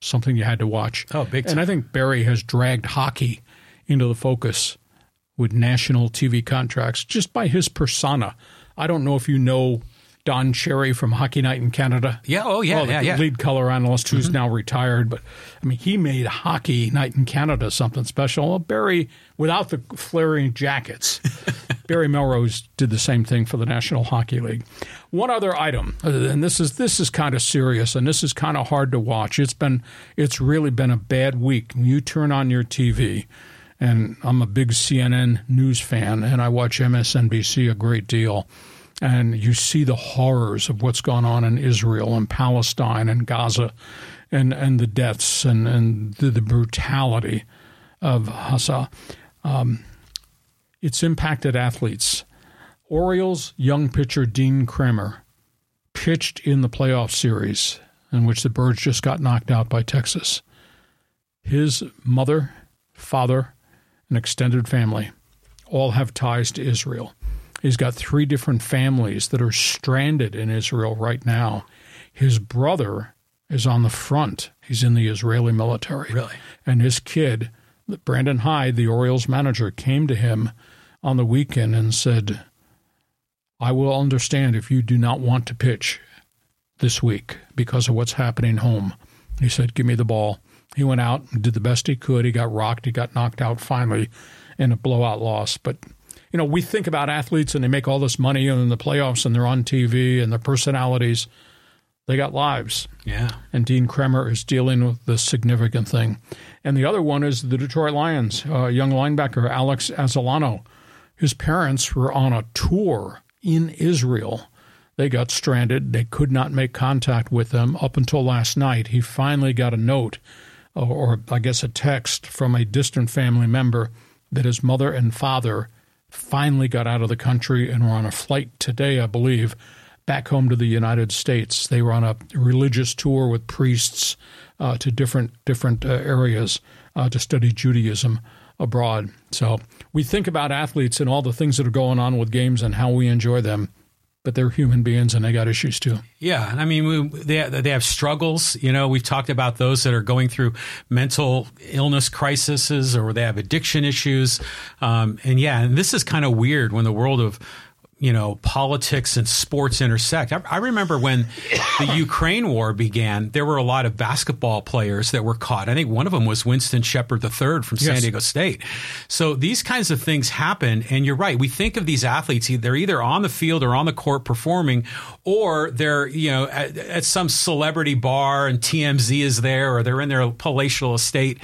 something you had to watch. Oh, big time. And I think Barry has dragged hockey into the focus with national TV contracts just by his persona. I don't know if you know Don Cherry from Hockey Night in Canada. Yeah, oh yeah, well, the yeah, yeah. lead color analyst who's mm-hmm. now retired, but I mean, he made Hockey Night in Canada something special. Well, Barry, without the flaring jackets, Barry Melrose did the same thing for the National Hockey League. One other item, uh, and this is this is kind of serious, and this is kind of hard to watch. It's been it's really been a bad week. You turn on your TV, and I'm a big CNN news fan, and I watch MSNBC a great deal and you see the horrors of what's gone on in Israel and Palestine and Gaza and, and the deaths and, and the, the brutality of Hassa. Um, it's impacted athletes. Orioles young pitcher Dean Kremer pitched in the playoff series in which the Birds just got knocked out by Texas. His mother, father, and extended family all have ties to Israel. He's got three different families that are stranded in Israel right now. His brother is on the front. He's in the Israeli military. Really? And his kid, Brandon Hyde, the Orioles manager, came to him on the weekend and said, I will understand if you do not want to pitch this week because of what's happening home. He said, Give me the ball. He went out and did the best he could. He got rocked. He got knocked out finally in a blowout loss. But you know, we think about athletes and they make all this money and in the playoffs and they're on TV and their personalities. They got lives. Yeah. And Dean Kremer is dealing with this significant thing. And the other one is the Detroit Lions, uh, young linebacker Alex Anzalone. His parents were on a tour in Israel. They got stranded. They could not make contact with them up until last night. He finally got a note, or, or I guess a text, from a distant family member that his mother and father finally got out of the country and were on a flight today, I believe, back home to the United States. They were on a religious tour with priests uh, to different different uh, areas uh, to study Judaism abroad. So we think about athletes and all the things that are going on with games and how we enjoy them but they're human beings and they got issues too. Yeah, I mean, we, they they have struggles. You know, we've talked about those that are going through mental illness crises or they have addiction issues. Um, and yeah, and this is kind of weird when the world of you know, politics and sports intersect. I, I, remember when the Ukraine war began, there were a lot of basketball players that were caught. I think one of them was Winston Shepard III from San Diego State. So these kinds of things happen. And you're right. We think of these athletes, they're either on the field or on the court performing, or they're, you know, at, at some celebrity bar and TMZ is there, or they're in their palatial estate.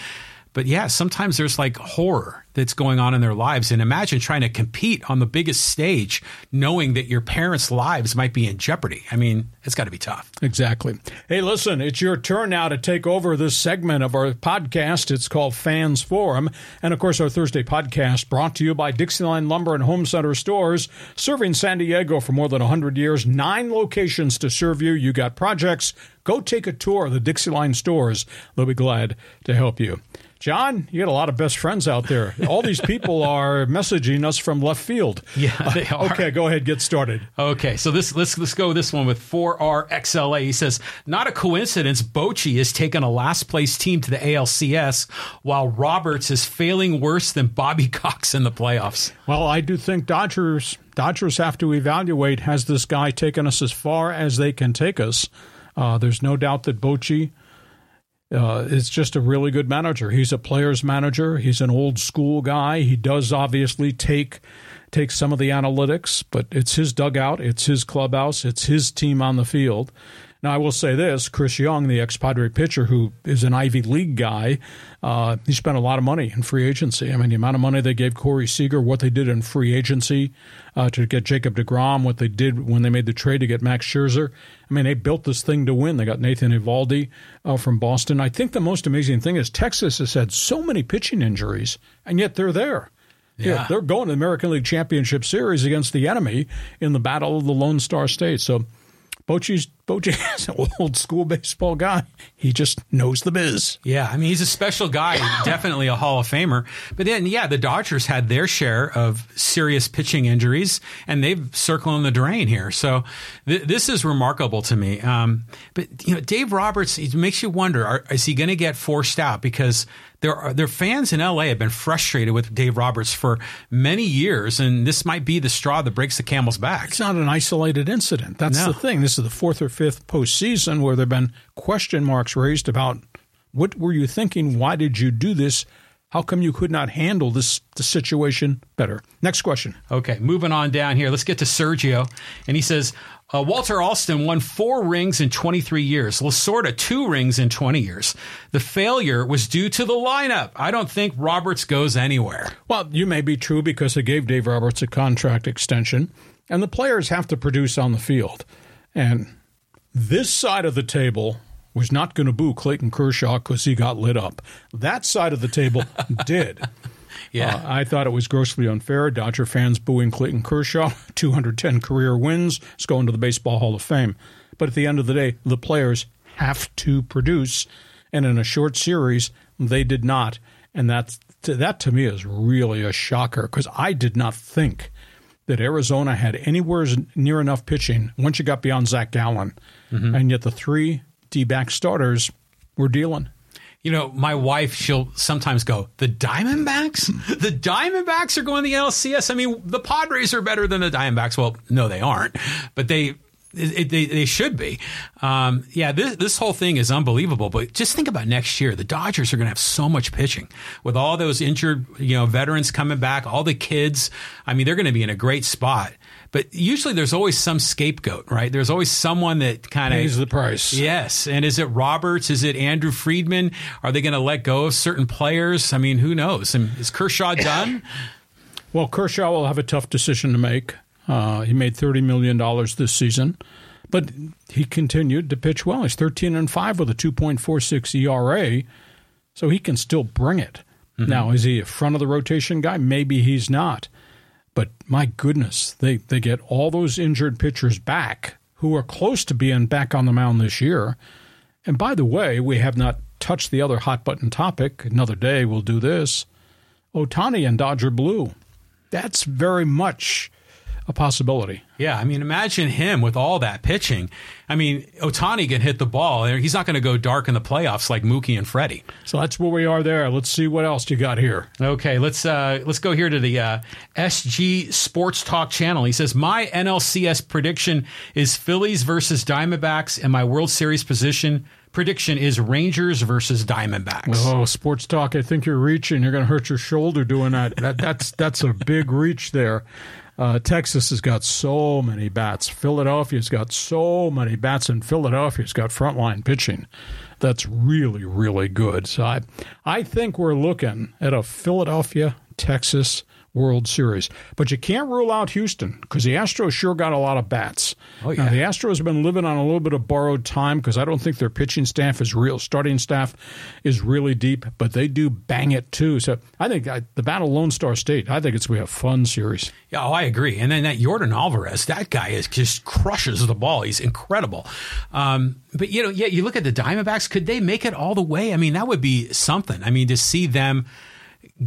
But yeah, sometimes there's like horror that's going on in their lives. And imagine trying to compete on the biggest stage, knowing that your parents' lives might be in jeopardy. I mean, it's got to be tough. Exactly. Hey, listen, it's your turn now to take over this segment of our podcast. It's called Fans Forum. And of course, our Thursday podcast brought to you by Dixieline Lumber and Home Center stores, serving San Diego for more than 100 years, nine locations to serve you. You got projects. Go take a tour of the Dixieline stores. They'll be glad to help you. John, you got a lot of best friends out there. All these people are messaging us from left field. Yeah, they are. okay, go ahead, get started. Okay, so this let's let's go this one with 4RXLA. He says, "Not a coincidence Bochy has taken a last place team to the ALCS while Roberts is failing worse than Bobby Cox in the playoffs." Well, I do think Dodgers Dodgers have to evaluate has this guy taken us as far as they can take us. Uh, there's no doubt that Bochy – uh, is just a really good manager. He's a player's manager. He's an old school guy. He does obviously take take some of the analytics, but it's his dugout, it's his clubhouse, it's his team on the field. Now, I will say this Chris Young, the ex Padre pitcher, who is an Ivy League guy, uh, he spent a lot of money in free agency. I mean, the amount of money they gave Corey Seager, what they did in free agency uh, to get Jacob DeGrom, what they did when they made the trade to get Max Scherzer. I mean, they built this thing to win. They got Nathan Eovaldi uh, from Boston. I think the most amazing thing is Texas has had so many pitching injuries, and yet they're there. Yeah. yeah. they're going to the American League Championship Series against the enemy in the battle of the Lone Star State. So Bochy's Bojay is an old school baseball guy. He just knows the biz. Yeah, I mean he's a special guy, definitely a Hall of Famer. But then, yeah, the Dodgers had their share of serious pitching injuries, and they've circling the drain here. So th- this is remarkable to me. Um, but you know, Dave Roberts, it makes you wonder: are, is he going to get forced out? Because there are their fans in LA have been frustrated with Dave Roberts for many years, and this might be the straw that breaks the camel's back. It's not an isolated incident. That's No. the thing. This is the fourth or fifth postseason where there have been question marks raised about what were you thinking? Why did you do this? How come you could not handle this the situation better? Next question. Okay, moving on down here. Let's get to Sergio. And he says, uh, Walter Alston won four rings in 23 years. Lasorda, two rings in 20 years. The failure was due to the lineup. I don't think Roberts goes anywhere. Well, you may be true because they gave Dave Roberts a contract extension, and the players have to produce on the field. And this side of the table was not going to boo Clayton Kershaw because he got lit up. That side of the table did. Yeah. Uh, I thought it was grossly unfair. Dodger fans booing Clayton Kershaw, 210 career wins, is going to the Baseball Hall of Fame. But at the end of the day, the players have to produce, and in a short series, they did not. And that's, that to me is really a shocker because I did not think that Arizona had anywhere near enough pitching once you got beyond Zach Gallen. And yet the three D back starters were dealing. You know, my wife, she'll sometimes go, the Diamondbacks? The Diamondbacks are going to the NLCS? I mean, the Padres are better than the Diamondbacks. Well, no, they aren't, but they. It, they, they should be. Um, yeah, this, this whole thing is unbelievable. But just think about next year. The Dodgers are going to have so much pitching with all those injured, you know, veterans coming back, all the kids. I mean, they're going to be in a great spot. But usually there's always some scapegoat, right? There's always someone that kind of Pays the price. Yes. And is it Roberts? Is it Andrew Friedman? Are they going to let go of certain players? I mean, who knows? And is Kershaw done? Well, Kershaw will have a tough decision to make. Uh, he made thirty million dollars this season, but he continued to pitch well. He's thirteen and five with a two point four six ERA, so he can still bring it. Now, is he a front of the rotation guy? Maybe he's not. But my goodness, they they get all those injured pitchers back who are close to being back on the mound this year. And by the way, we have not touched the other hot button topic. Another day we'll do this. Ohtani and Dodger Blue. That's very much a possibility. Yeah. I mean, imagine him with all that pitching. I mean, Ohtani can hit the ball. He's not going to go dark in the playoffs like Mookie and Freddie. So that's where we are there. Let's see what else you got here. Okay, let's uh, let's go here to the uh, SG Sports Talk channel. He says my NLCS prediction is Phillies versus Diamondbacks, and my World Series position prediction is Rangers versus Diamondbacks. Oh, sports talk! I think you're reaching. You're going to hurt your shoulder doing that. that that's that's a big reach there. Uh, Texas has got so many bats. Philadelphia's got so many bats, and Philadelphia's got frontline pitching. That's really really good. So I I think we're looking at a Philadelphia Texas World Series. But you can't rule out Houston because the Astros sure got a lot of bats. Oh, Now, yeah. the Astros have been living on a little bit of borrowed time because I don't think their pitching staff is real. Starting staff is really deep, but they do bang it too. So I think I, the Battle Lone Star State. I think it's going to be a fun series. Yeah, oh, I agree. And then that Yordan Alvarez, that guy is just crushes the ball. He's incredible. Um, but you know, yeah, you look at the Diamondbacks. Could they make it all the way? I mean, that would be something. I mean, to see them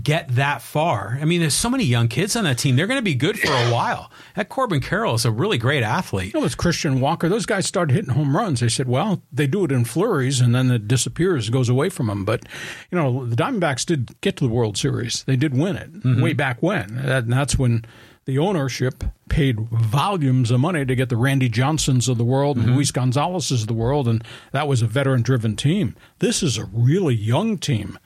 get that far. I mean, there's so many young kids on that team. They're going to be good for a while. That Corbin Carroll is a really great athlete. You know, with Christian Walker, those guys started hitting home runs. They said, well, they do it in flurries and then it disappears, goes away from them. But, you know, the Diamondbacks did get to the World Series. They did win it mm-hmm. way back when. And that's when the ownership paid volumes of money to get the Randy Johnsons of the world and mm-hmm. Luis Gonzalez's of the world. And that was a veteran driven team. This is a really young team.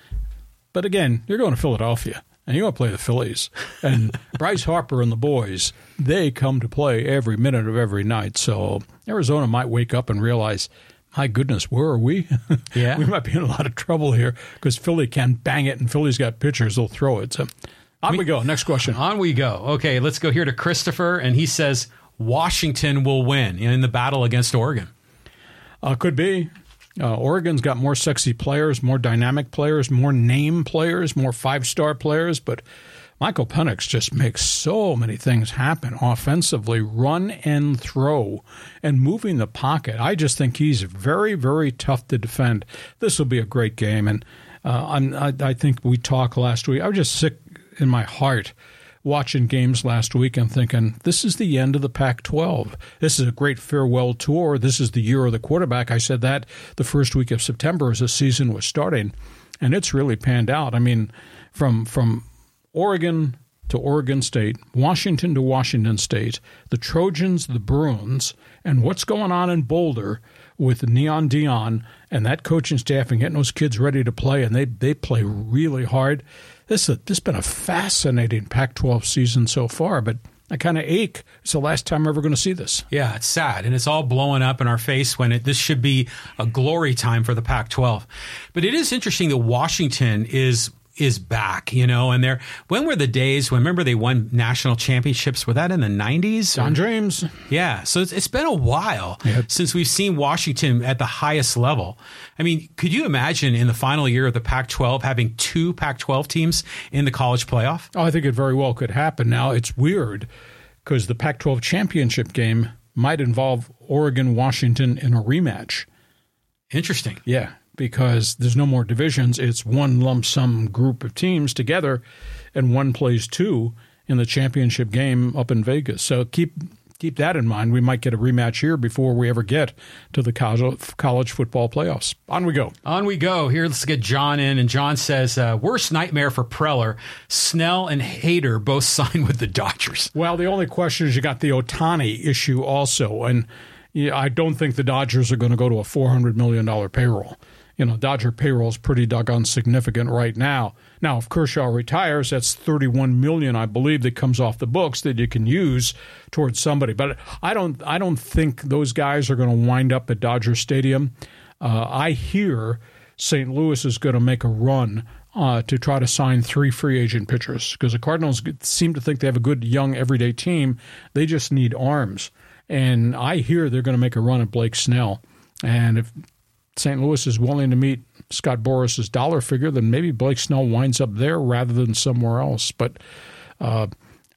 But again, you're going to Philadelphia and you're going to play the Phillies. And Bryce Harper and the boys, they come to play every minute of every night. So Arizona might wake up and realize, my goodness, where are we? Yeah. we might be in a lot of trouble here because Philly can bang it and Philly's got pitchers, they'll throw it. So on we go. Next question. On we go. Okay, let's go here to Christopher, and he says Washington will win in the battle against Oregon. Uh, could be. Uh, Oregon's got more sexy players, more dynamic players, more name players, more five star players, but Michael Penix just makes so many things happen offensively, run and throw, and moving the pocket. I just think he's very, very tough to defend. This will be a great game, and uh, I, I think we talked last week. I was just sick in my heart watching games last week and thinking, this is the end of the Pac 12. This is a great farewell tour. This is the year of the quarterback. I said that the first week of September as the season was starting, and it's really panned out. I mean, from, from Oregon to Oregon State, Washington to Washington State, the Trojans, the Bruins, and what's going on in Boulder with Neon Deion and that coaching staff and getting those kids ready to play, and they, they play really hard. This, this has been a fascinating Pac 12 season so far, but I kind of ache. It's the last time I'm ever going to see this. Yeah, it's sad, and it's all blowing up in our face when it, this should be a glory time for the Pac-12. But it is interesting that Washington is is back, you know, and they're when were the days when remember they won national championships? Were that in the nineties? Don James. Yeah. So it's, it's been a while yep. since we've seen Washington at the highest level. I mean, could you imagine in the final year of the Pac twelve having two Pac twelve teams in the college playoff? Oh, I think it very well could happen. Now it's weird because the Pac twelve championship game might involve Oregon Washington in a rematch. Interesting. Yeah because there's no more divisions. It's one lump sum group of teams together, and one plays two in the championship game up in Vegas. So keep keep that in mind. We might get a rematch here before we ever get to the college football playoffs. On we go. On we go. Here, let's get John in. And John says, uh, worst nightmare for Preller. Snell and Hader both signed with the Dodgers. Well, the only question is you got the Ohtani issue also. And yeah, I don't think the Dodgers are going to go to a $400 million payroll you know, Dodger payroll is pretty doggone significant right now. Now, if Kershaw retires, that's 31 million, I believe, that comes off the books that you can use towards somebody. But I don't, I don't think those guys are going to wind up at Dodger Stadium. Uh, I hear St. Louis is going to make a run uh, to try to sign three free agent pitchers because the Cardinals seem to think they have a good young everyday team. They just need arms, and I hear they're going to make a run at Blake Snell. And if St. Louis is willing to meet Scott Boras's dollar figure, then maybe Blake Snell winds up there rather than somewhere else. But uh,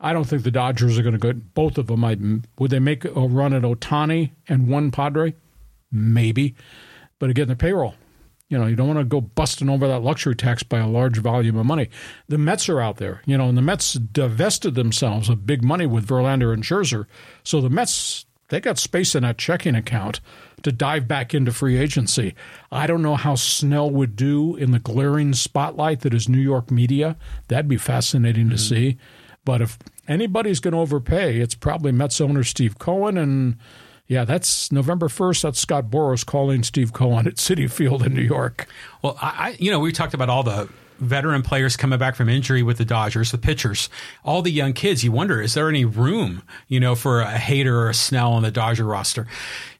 I don't think the Dodgers are going to go. Both of them, might. would they make a run at Ohtani and one Padre? Maybe. But again, the payroll. You know, you don't want to go busting over that luxury tax by a large volume of money. The Mets are out there, you know, and the Mets divested themselves of big money with Verlander and Scherzer. So the Mets, they got space in that checking account to dive back into free agency. I don't know how Snell would do in the glaring spotlight that is New York media. That'd be fascinating mm-hmm. to see. But if anybody's going to overpay, it's probably Mets owner Steve Cohen. And yeah, that's November 1st. That's Scott Boras calling Steve Cohen at Citi Field in New York. Well, I, you know, we talked about all the veteran players coming back from injury with the Dodgers, the pitchers, all the young kids. You wonder, is there any room, you know, for a Hader or a Snell on the Dodger roster?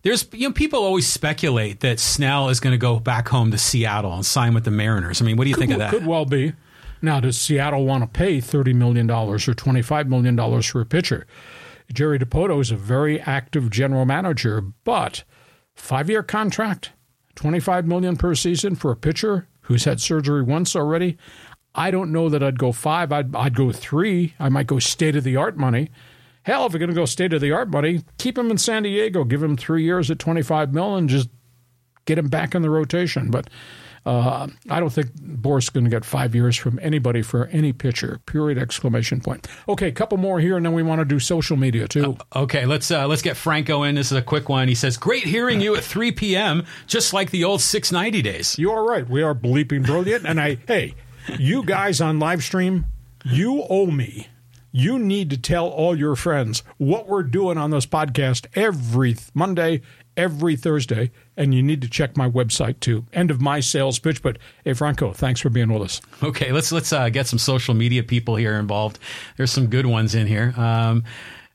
There's, you know, people always speculate that Snell is going to go back home to Seattle and sign with the Mariners. I mean, what do you could, think of that? Could well be. Now, does Seattle want to pay $30 million or $25 million for a pitcher? Jerry Dipoto is a very active general manager, but five year contract, 25 million per season for a pitcher who's had surgery once already. I don't know that I'd go five. I'd, I'd go three. I might go state of the art money. Hell, if you're going to go state of the art money, keep him in San Diego. Give him three years at 25 mil and just get him back in the rotation. But uh, I don't think Boras is going to get five years from anybody for any pitcher. Period! Exclamation point. Okay, a couple more here, and then we want to do social media too. Uh, okay, let's uh, let's get Franco in. This is a quick one. He says, "Great hearing you at 3 p.m. Just like the old 690 days." You are right. We are bleeping brilliant. and I, hey, you guys on live stream, you owe me you need to tell all your friends what we're doing on this podcast every Monday, every Thursday, and you need to check my website too. End of my sales pitch. But hey, Franco, thanks for being with us. Okay, let's let's uh, get some social media people here involved. There's some good ones in here. Um,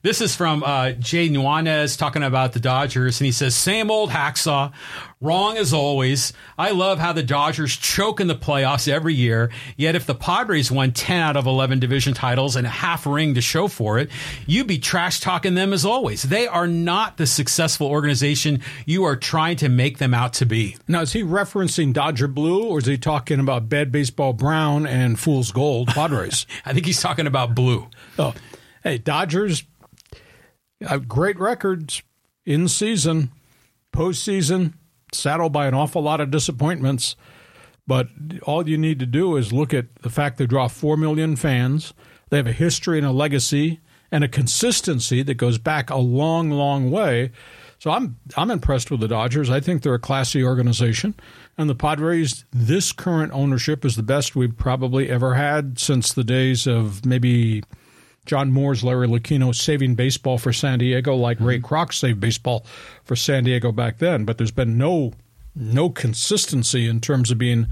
This is from uh, Jay Nuanez talking about the Dodgers, and he says, "Same old hacksaw, wrong as always. I love how the Dodgers choke in the playoffs every year. Yet if the Padres won ten out of eleven division titles and a half ring to show for it, you'd be trash talking them as always. They are not the successful organization you are trying to make them out to be." Now, is he referencing Dodger Blue or is he talking about Bad Baseball Brown and Fool's Gold Padres? I think he's talking about blue. oh, hey, Dodgers have great records in season, postseason, saddled by an awful lot of disappointments. But all you need to do is look at the fact they draw 4 million fans. They have a history and a legacy and a consistency that goes back a long, long way. So I'm I'm impressed with the Dodgers. I think they're a classy organization, and the Padres. This current ownership is the best we've probably ever had since the days of maybe John Moores Larry Lucchino saving baseball for San Diego, like Ray mm-hmm. Kroc saved baseball for San Diego back then. But there's been no no consistency in terms of being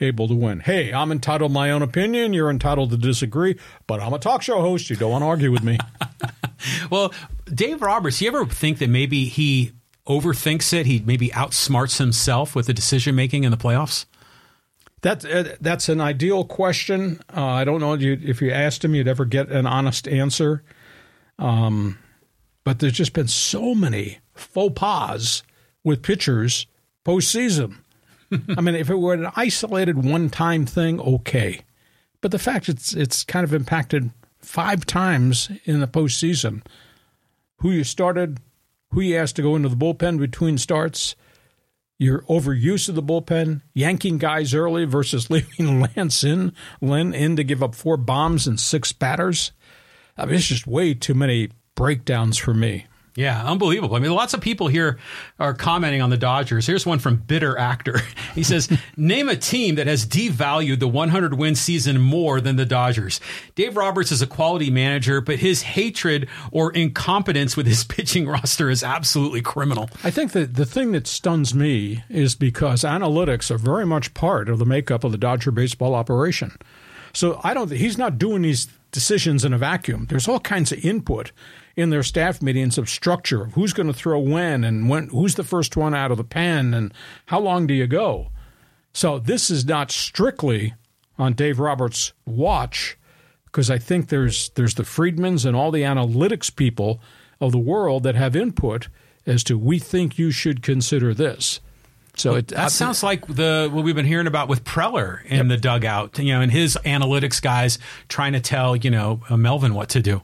able to win. Hey, I'm entitled to my own opinion. You're entitled to disagree, but I'm a talk show host. You don't want to argue with me. Well, Dave Roberts, you ever think that maybe he overthinks it? He maybe outsmarts himself with the decision making in the playoffs? That uh, that's an ideal question. Uh, I don't know if you, if you asked him, you'd ever get an honest answer. Um, but there's just been so many faux pas with pitchers postseason. I mean, if it were an isolated one-time thing, okay. But the fact it's it's kind of impacted five times in the postseason. Who you started, who you asked to go into the bullpen between starts, your overuse of the bullpen, yanking guys early versus leaving Lance in, Lynn in to give up four bombs and six batters. I mean, it's just way too many breakdowns for me. Yeah, unbelievable. I mean, lots of people here are commenting on the Dodgers. Here's one from Bitter Actor. He says, Name a team that has devalued the 100 win season more than the Dodgers. Dave Roberts is a quality manager, but his hatred or incompetence with his pitching roster is absolutely criminal. I think that the thing that stuns me is because analytics are very much part of the makeup of the Dodger baseball operation. So I don't. He's not doing these decisions in a vacuum. There's all kinds of input in their staff meetings of structure of who's going to throw when and when who's the first one out of the pen and how long do you go. So this is not strictly on Dave Roberts' watch because I think there's there's the Friedmans and all the analytics people of the world that have input as to we think you should consider this. So it, That sounds like the what we've been hearing about with Preller in the dugout, you know, and his analytics guys trying to tell you know uh, Melvin what to do.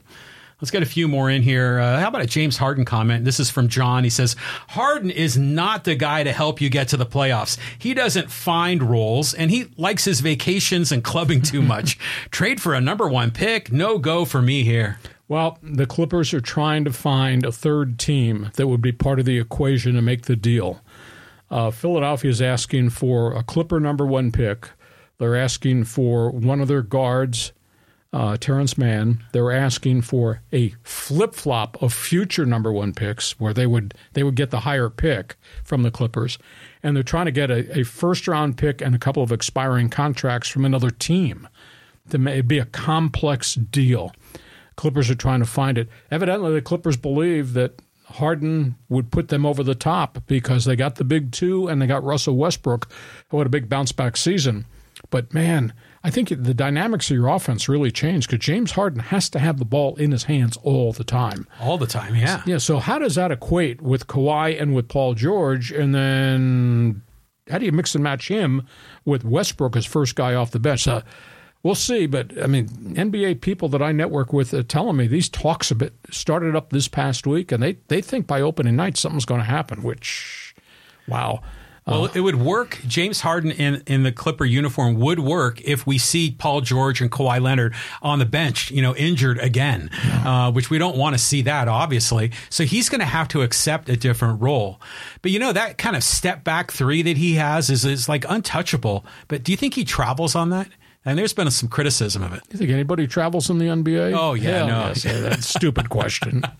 Let's get a few more in here. Uh, how about a James Harden comment? This is from John. He says, Harden is not the guy to help you get to the playoffs. He doesn't find roles and he likes his vacations and clubbing too much. Trade for a number one pick. No go for me here. Well, the Clippers are trying to find a third team that would be part of the equation to make the deal. Uh, Philadelphia is asking for a Clipper number one pick. They're asking for one of their guards, uh, Terrence Mann. They're asking for a flip flop of future number one picks, where they would they would get the higher pick from the Clippers, and they're trying to get a, a first round pick and a couple of expiring contracts from another team. To it'd be a complex deal. Clippers are trying to find it. Evidently, the Clippers believe that Harden would put them over the top because they got the big two and they got Russell Westbrook, who had a big bounce back season. But man, I think the dynamics of your offense really changed because James Harden has to have the ball in his hands all the time. All the time, yeah. Yeah. So how does that equate with Kawhi and with Paul George, and then how do you mix and match him with Westbrook as first guy off the bench? Uh, we'll see, but I mean, NBA people that I network with are telling me these talks a bit started up this past week, and they they think by opening night something's going to happen. Which, wow. Well, it would work. James Harden in, in the Clipper uniform would work if we see Paul George and Kawhi Leonard on the bench, you know, injured again, uh, which we don't want to see that, obviously. So he's going to have to accept a different role. But, you know, that kind of step back three that he has is, is like untouchable. But do you think he travels on that? And there's been some criticism of it. You think anybody travels in the NBA? Oh, yeah, Hell no. yes. That's a stupid question. All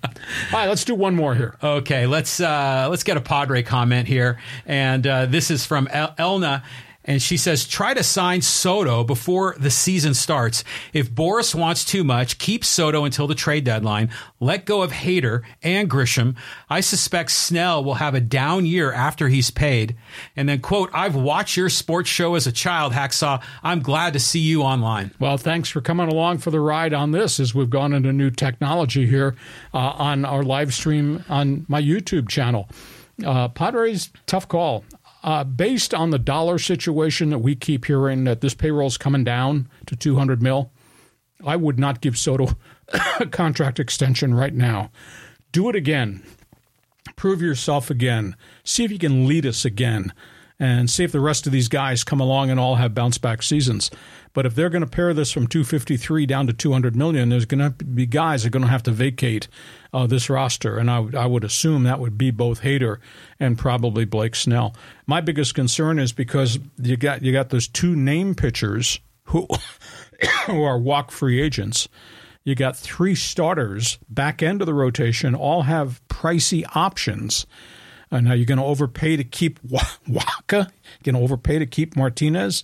right, let's do one more here. Okay, let's uh, let's get a Padre comment here, and uh, this is from El- Elna. And she says, try to sign Soto before the season starts. If Boras wants too much, keep Soto until the trade deadline. Let go of Hader and Grisham. I suspect Snell will have a down year after he's paid. And then, quote, I've watched your sports show as a child, Hacksaw. I'm glad to see you online. Well, thanks for coming along for the ride on this as we've gone into new technology here uh, on our live stream on my YouTube channel. Uh, Padres, tough call. Uh, based on the dollar situation that we keep hearing that this payroll's coming down to 200 mil, I would not give Soto a contract extension right now. Do it again. Prove yourself again. See if you can lead us again and see if the rest of these guys come along and all have bounce back seasons. But if they're going to pare this from 253 down to 200 million, there's going to be guys that are going to have to vacate uh, this roster, and I, w- I would assume that would be both Hader and probably Blake Snell. My biggest concern is because you got you got those two name pitchers who who are walk free agents. You got three starters back end of the rotation, all have pricey options. Now you're going to overpay to keep Wacha. You're going to overpay to keep Martinez.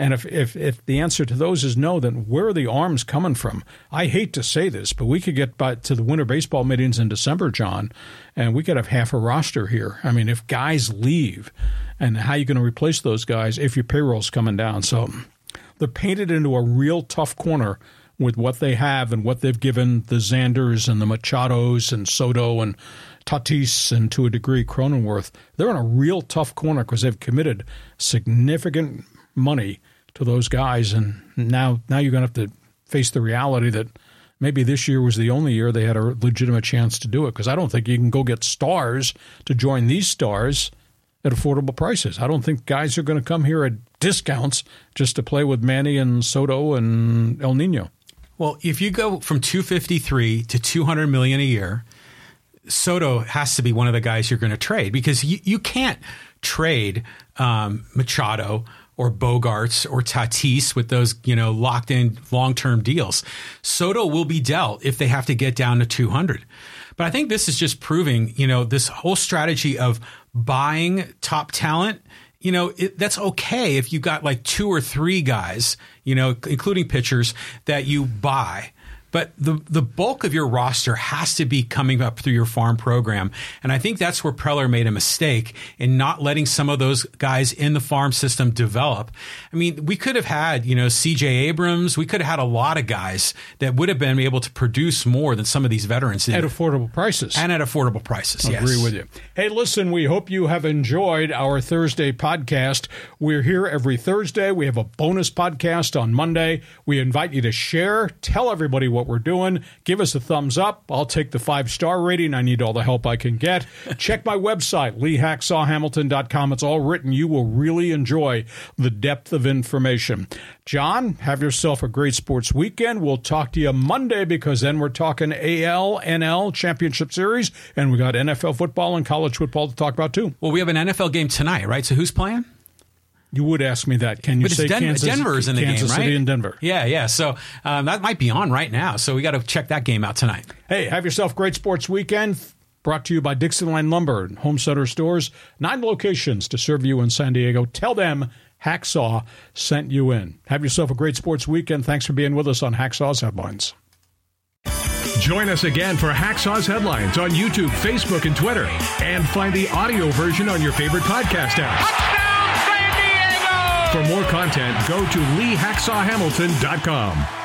And if, if, if the answer to those is no, then where are the arms coming from? I hate to say this, but we could get by to the winter baseball meetings in December, John, and we could have half a roster here. I mean, if guys leave, and how are you going to replace those guys if your payroll's coming down? So they're painted into a real tough corner with what they have and what they've given the Xanders and the Machados and Soto and Tatis and to a degree Cronenworth. They're in a real tough corner because they've committed significant money to those guys, and now now you're going to have to face the reality that maybe this year was the only year they had a legitimate chance to do it. Because I don't think you can go get stars to join these stars at affordable prices. I don't think guys are going to come here at discounts just to play with Manny and Soto and El Nino. Well, if you go from 253 to 200 million a year, Soto has to be one of the guys you're going to trade because you, you can't trade um, Machado or Bogaerts or Tatis with those, you know, locked in long term deals. Soto will be dealt if they have to get down to 200. But I think this is just proving, you know, this whole strategy of buying top talent you know, it, that's okay if you got like two or three guys, you know, including pitchers that you buy. But the the bulk of your roster has to be coming up through your farm program, and I think that's where Preller made a mistake in not letting some of those guys in the farm system develop. I mean, we could have had you know C.J. Abrams, we could have had a lot of guys that would have been able to produce more than some of these veterans did. at affordable prices and at affordable prices. I yes. agree with you. Hey, listen, we hope you have enjoyed our Thursday podcast. We're here every Thursday. We have a bonus podcast on Monday. We invite you to share, tell everybody what what we're doing. Give us a thumbs up. I'll take the five star rating. I need all the help I can get. Check my website, leehacksawhamilton.com. It's all written. You will really enjoy the depth of information. John, have yourself a great sports weekend. We'll talk to you Monday because then we're talking AL, NL Championship Series, and we got NFL football and college football to talk about too. Well, we have an NFL game tonight, right? So who's playing? You would ask me that. Can you but say Den- Kansas? Denver's in the Kansas game, right? City and Denver. Yeah, yeah. So um, that might be on right now. So we got to check that game out tonight. Hey, have yourself a great sports weekend. Brought to you by Dixieline Lumber and Home Center Stores. Nine locations to serve you in San Diego. Tell them Hacksaw sent you in. Have yourself a great sports weekend. Thanks for being with us on Hacksaw's Headlines. Join us again for Hacksaw's Headlines on YouTube, Facebook, and Twitter. And find the audio version on your favorite podcast app. For more content, go to leehacksawhamilton.com.